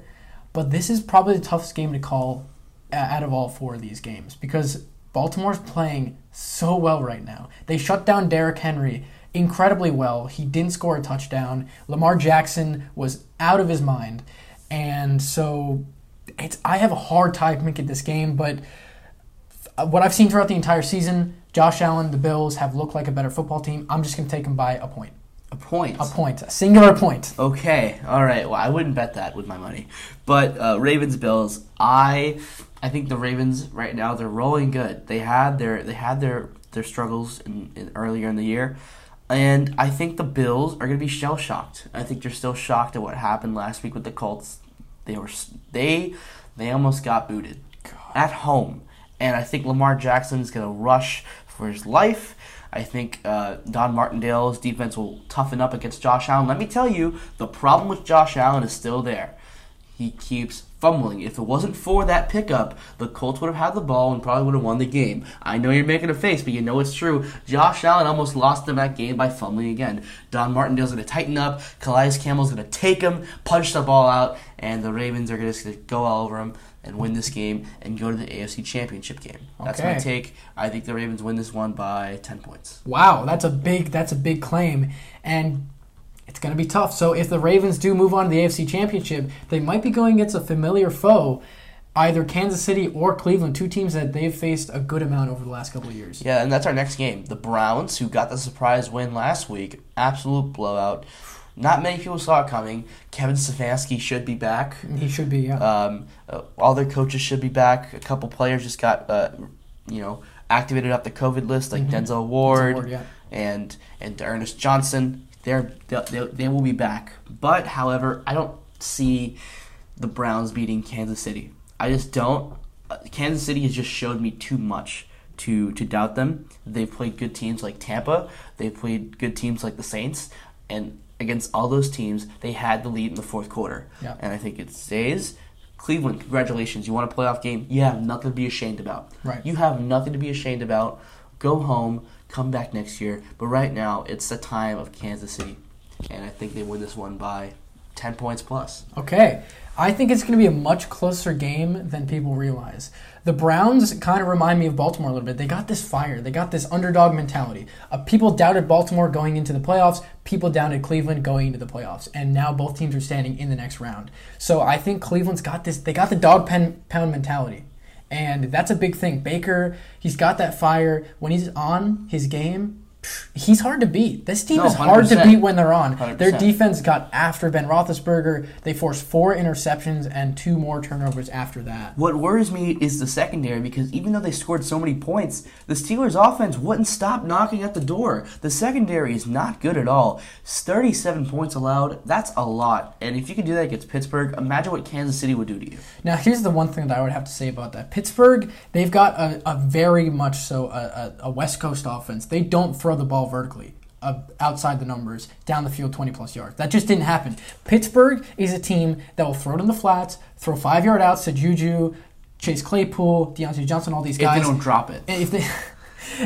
but this is probably the toughest game to call out of all four of these games because Baltimore's playing so well right now. They shut down Derrick Henry incredibly well. He didn't score a touchdown. Lamar Jackson was out of his mind. And so it's I have a hard time making this game, but uh, what I've seen throughout the entire season, Josh Allen, the Bills have looked like a better football team. I'm just going to take them by a point. A point. A point. A singular point. Okay, all right. Well, I wouldn't bet that with my money, but uh, Ravens Bills. I I think the Ravens right now they're rolling good. They had their they had their their struggles in, in earlier in the year, and I think the Bills are going to be shell shocked. I think they're still shocked at what happened last week with the Colts. They were they they almost got booted at home, and I think Lamar Jackson is going to rush for his life. I think uh, Don Martindale's defense will toughen up against Josh Allen. Let me tell you, the problem with Josh Allen is still there. he keeps fumbling. If it wasn't for that pickup, the Colts would have had the ball and probably would have won the game. I know you're making a face, but you know it's true. Josh Allen almost lost them that game by fumbling again. Don Martindale's going to tighten up. Calais Campbell's going to take him, punch the ball out, and the Ravens are going to go all over him and win this game and go to the AFC Championship game. That's my take. I think the Ravens win this one by 10 points. Wow, that's a big that's a big claim, and it's going to be tough. So if the Ravens do move on to the AFC Championship, they might be going against a familiar foe, either Kansas City or Cleveland, two teams that they've faced a good amount over the last couple of years. Yeah, and that's our next game. The Browns, who got the surprise win last week, absolute blowout. Not many people saw it coming. Kevin Stefanski should be back. He should be, yeah. Um, uh, all their coaches should be back. A couple players just got, uh, you know, activated up the COVID list, like Denzel Ward, Ward, yeah. and and Ernest Johnson. They're they, they, will be back. But however, I don't see the Browns beating Kansas City. I just don't. Uh, Kansas City has just showed me too much to to doubt them. They've played good teams like Tampa. They've played good teams like the Saints, and against all those teams, they had the lead in the fourth quarter. Yeah. And I think it stays. Cleveland, congratulations! You won a playoff game. You have nothing to be ashamed about. Right. You have nothing to be ashamed about. Go home. Come back next year. But right now, it's the time of Kansas City, and I think they win this one by ten points plus. Okay. I think it's going to be a much closer game than people realize. The Browns kind of remind me of Baltimore a little bit. They got this fire, they got this underdog mentality. Uh, people doubted Baltimore going into the playoffs, people doubted Cleveland going into the playoffs, and now both teams are standing in the next round. So I think Cleveland's got this, they got the dog pen, pound mentality. And that's a big thing. Baker, he's got that fire. When he's on his game, he's hard to beat. This team No, is hard to beat when they're on. Their 100%. defense got after Ben Roethlisberger. They forced four interceptions and two more turnovers after that. What worries me is the secondary because even though they scored so many points, the Steelers' offense wouldn't stop knocking at the door. The secondary is not good at all. 37 points allowed, that's a lot. And if you can do that against Pittsburgh, imagine what Kansas City would do to you. Now, here's the one thing that I would have to say about that. Pittsburgh, they've got a, a very much so a, a, a West Coast offense. They don't throw the ball vertically. Uh, outside the numbers, down the field, 20 plus yards. That just didn't happen. Pittsburgh is a team that will throw it in the flats, throw five yard outs to Juju, Chase Claypool, Diontae Johnson, all these guys. If they don't drop it. If they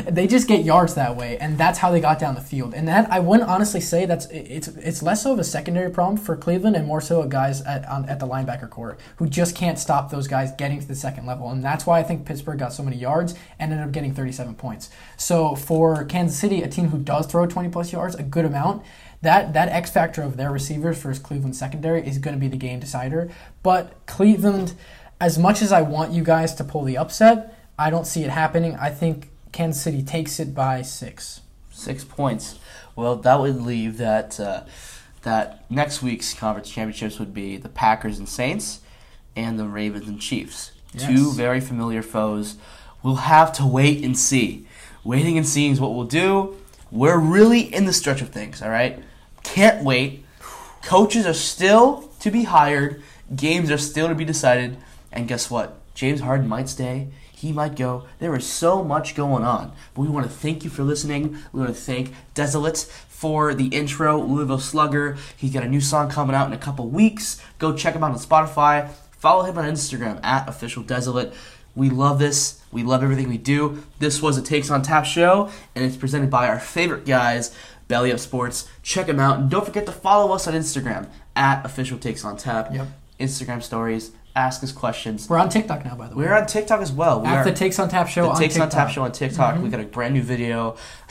they just get yards that way and that's how they got down the field and that i wouldn't honestly say that's it's it's less so of a secondary problem for cleveland and more so of guys at, on, at the linebacker corps who just can't stop those guys getting to the second level and that's why i think pittsburgh got so many yards and ended up getting 37 points so for kansas city a team who does throw 20 plus yards a good amount that that X factor of their receivers versus Cleveland secondary is going to be the game decider. But Cleveland, as much as I want you guys to pull the upset, I don't see it happening. I think Kansas City takes it by six. Six points. Well, that would leave that uh, that next week's conference championships would be the Packers and Saints, and the Ravens and Chiefs. Yes. Two very familiar foes. We'll have to wait and see. Waiting and seeing is what we'll do. We're really in the stretch of things. All right. Can't wait. Coaches are still to be hired. Games are still to be decided. And guess what? James Harden might stay. He might go. There is so much going on. But we want to thank you for listening. We want to thank Desolate for the intro, Louisville Slugger. He's got a new song coming out in a couple weeks. Go check him out on Spotify. Follow him on Instagram at official desolate. We love this. We love everything we do. This was a Takes on Tap show, and it's presented by our favorite guys, Belly Up Sports. Check them out, and don't forget to follow us on Instagram at official Takes on Tap. Yep. Instagram stories. Ask us questions. We're on TikTok now, by the way. We're on TikTok as well. We At are the Takes on Tap show the on Takes TikTok. Mm-hmm. on Tap show on TikTok. We got a brand new video.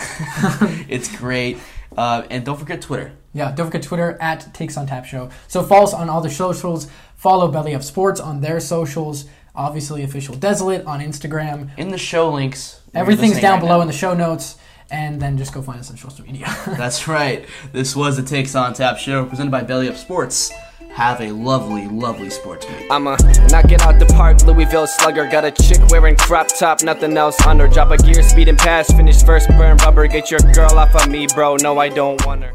it's great. Uh, and don't forget Twitter. Yeah, don't forget Twitter at Takes on Tap Show. So follow us on all the socials. Follow Belly Up Sports on their socials. Obviously, official Desolate on Instagram. In the show links. Everything's down right below now. in the show notes. And then just go find us on social media. That's right. This was the Takes on Tap show presented by Belly Up Sports. Have a lovely, lovely sports week. I'ma knock it out the park, Louisville slugger. Got a chick wearing crop top, nothing else on her. Drop a gear, speeding past, finish first, burn rubber. Get your girl off of me, bro. No, I don't want her.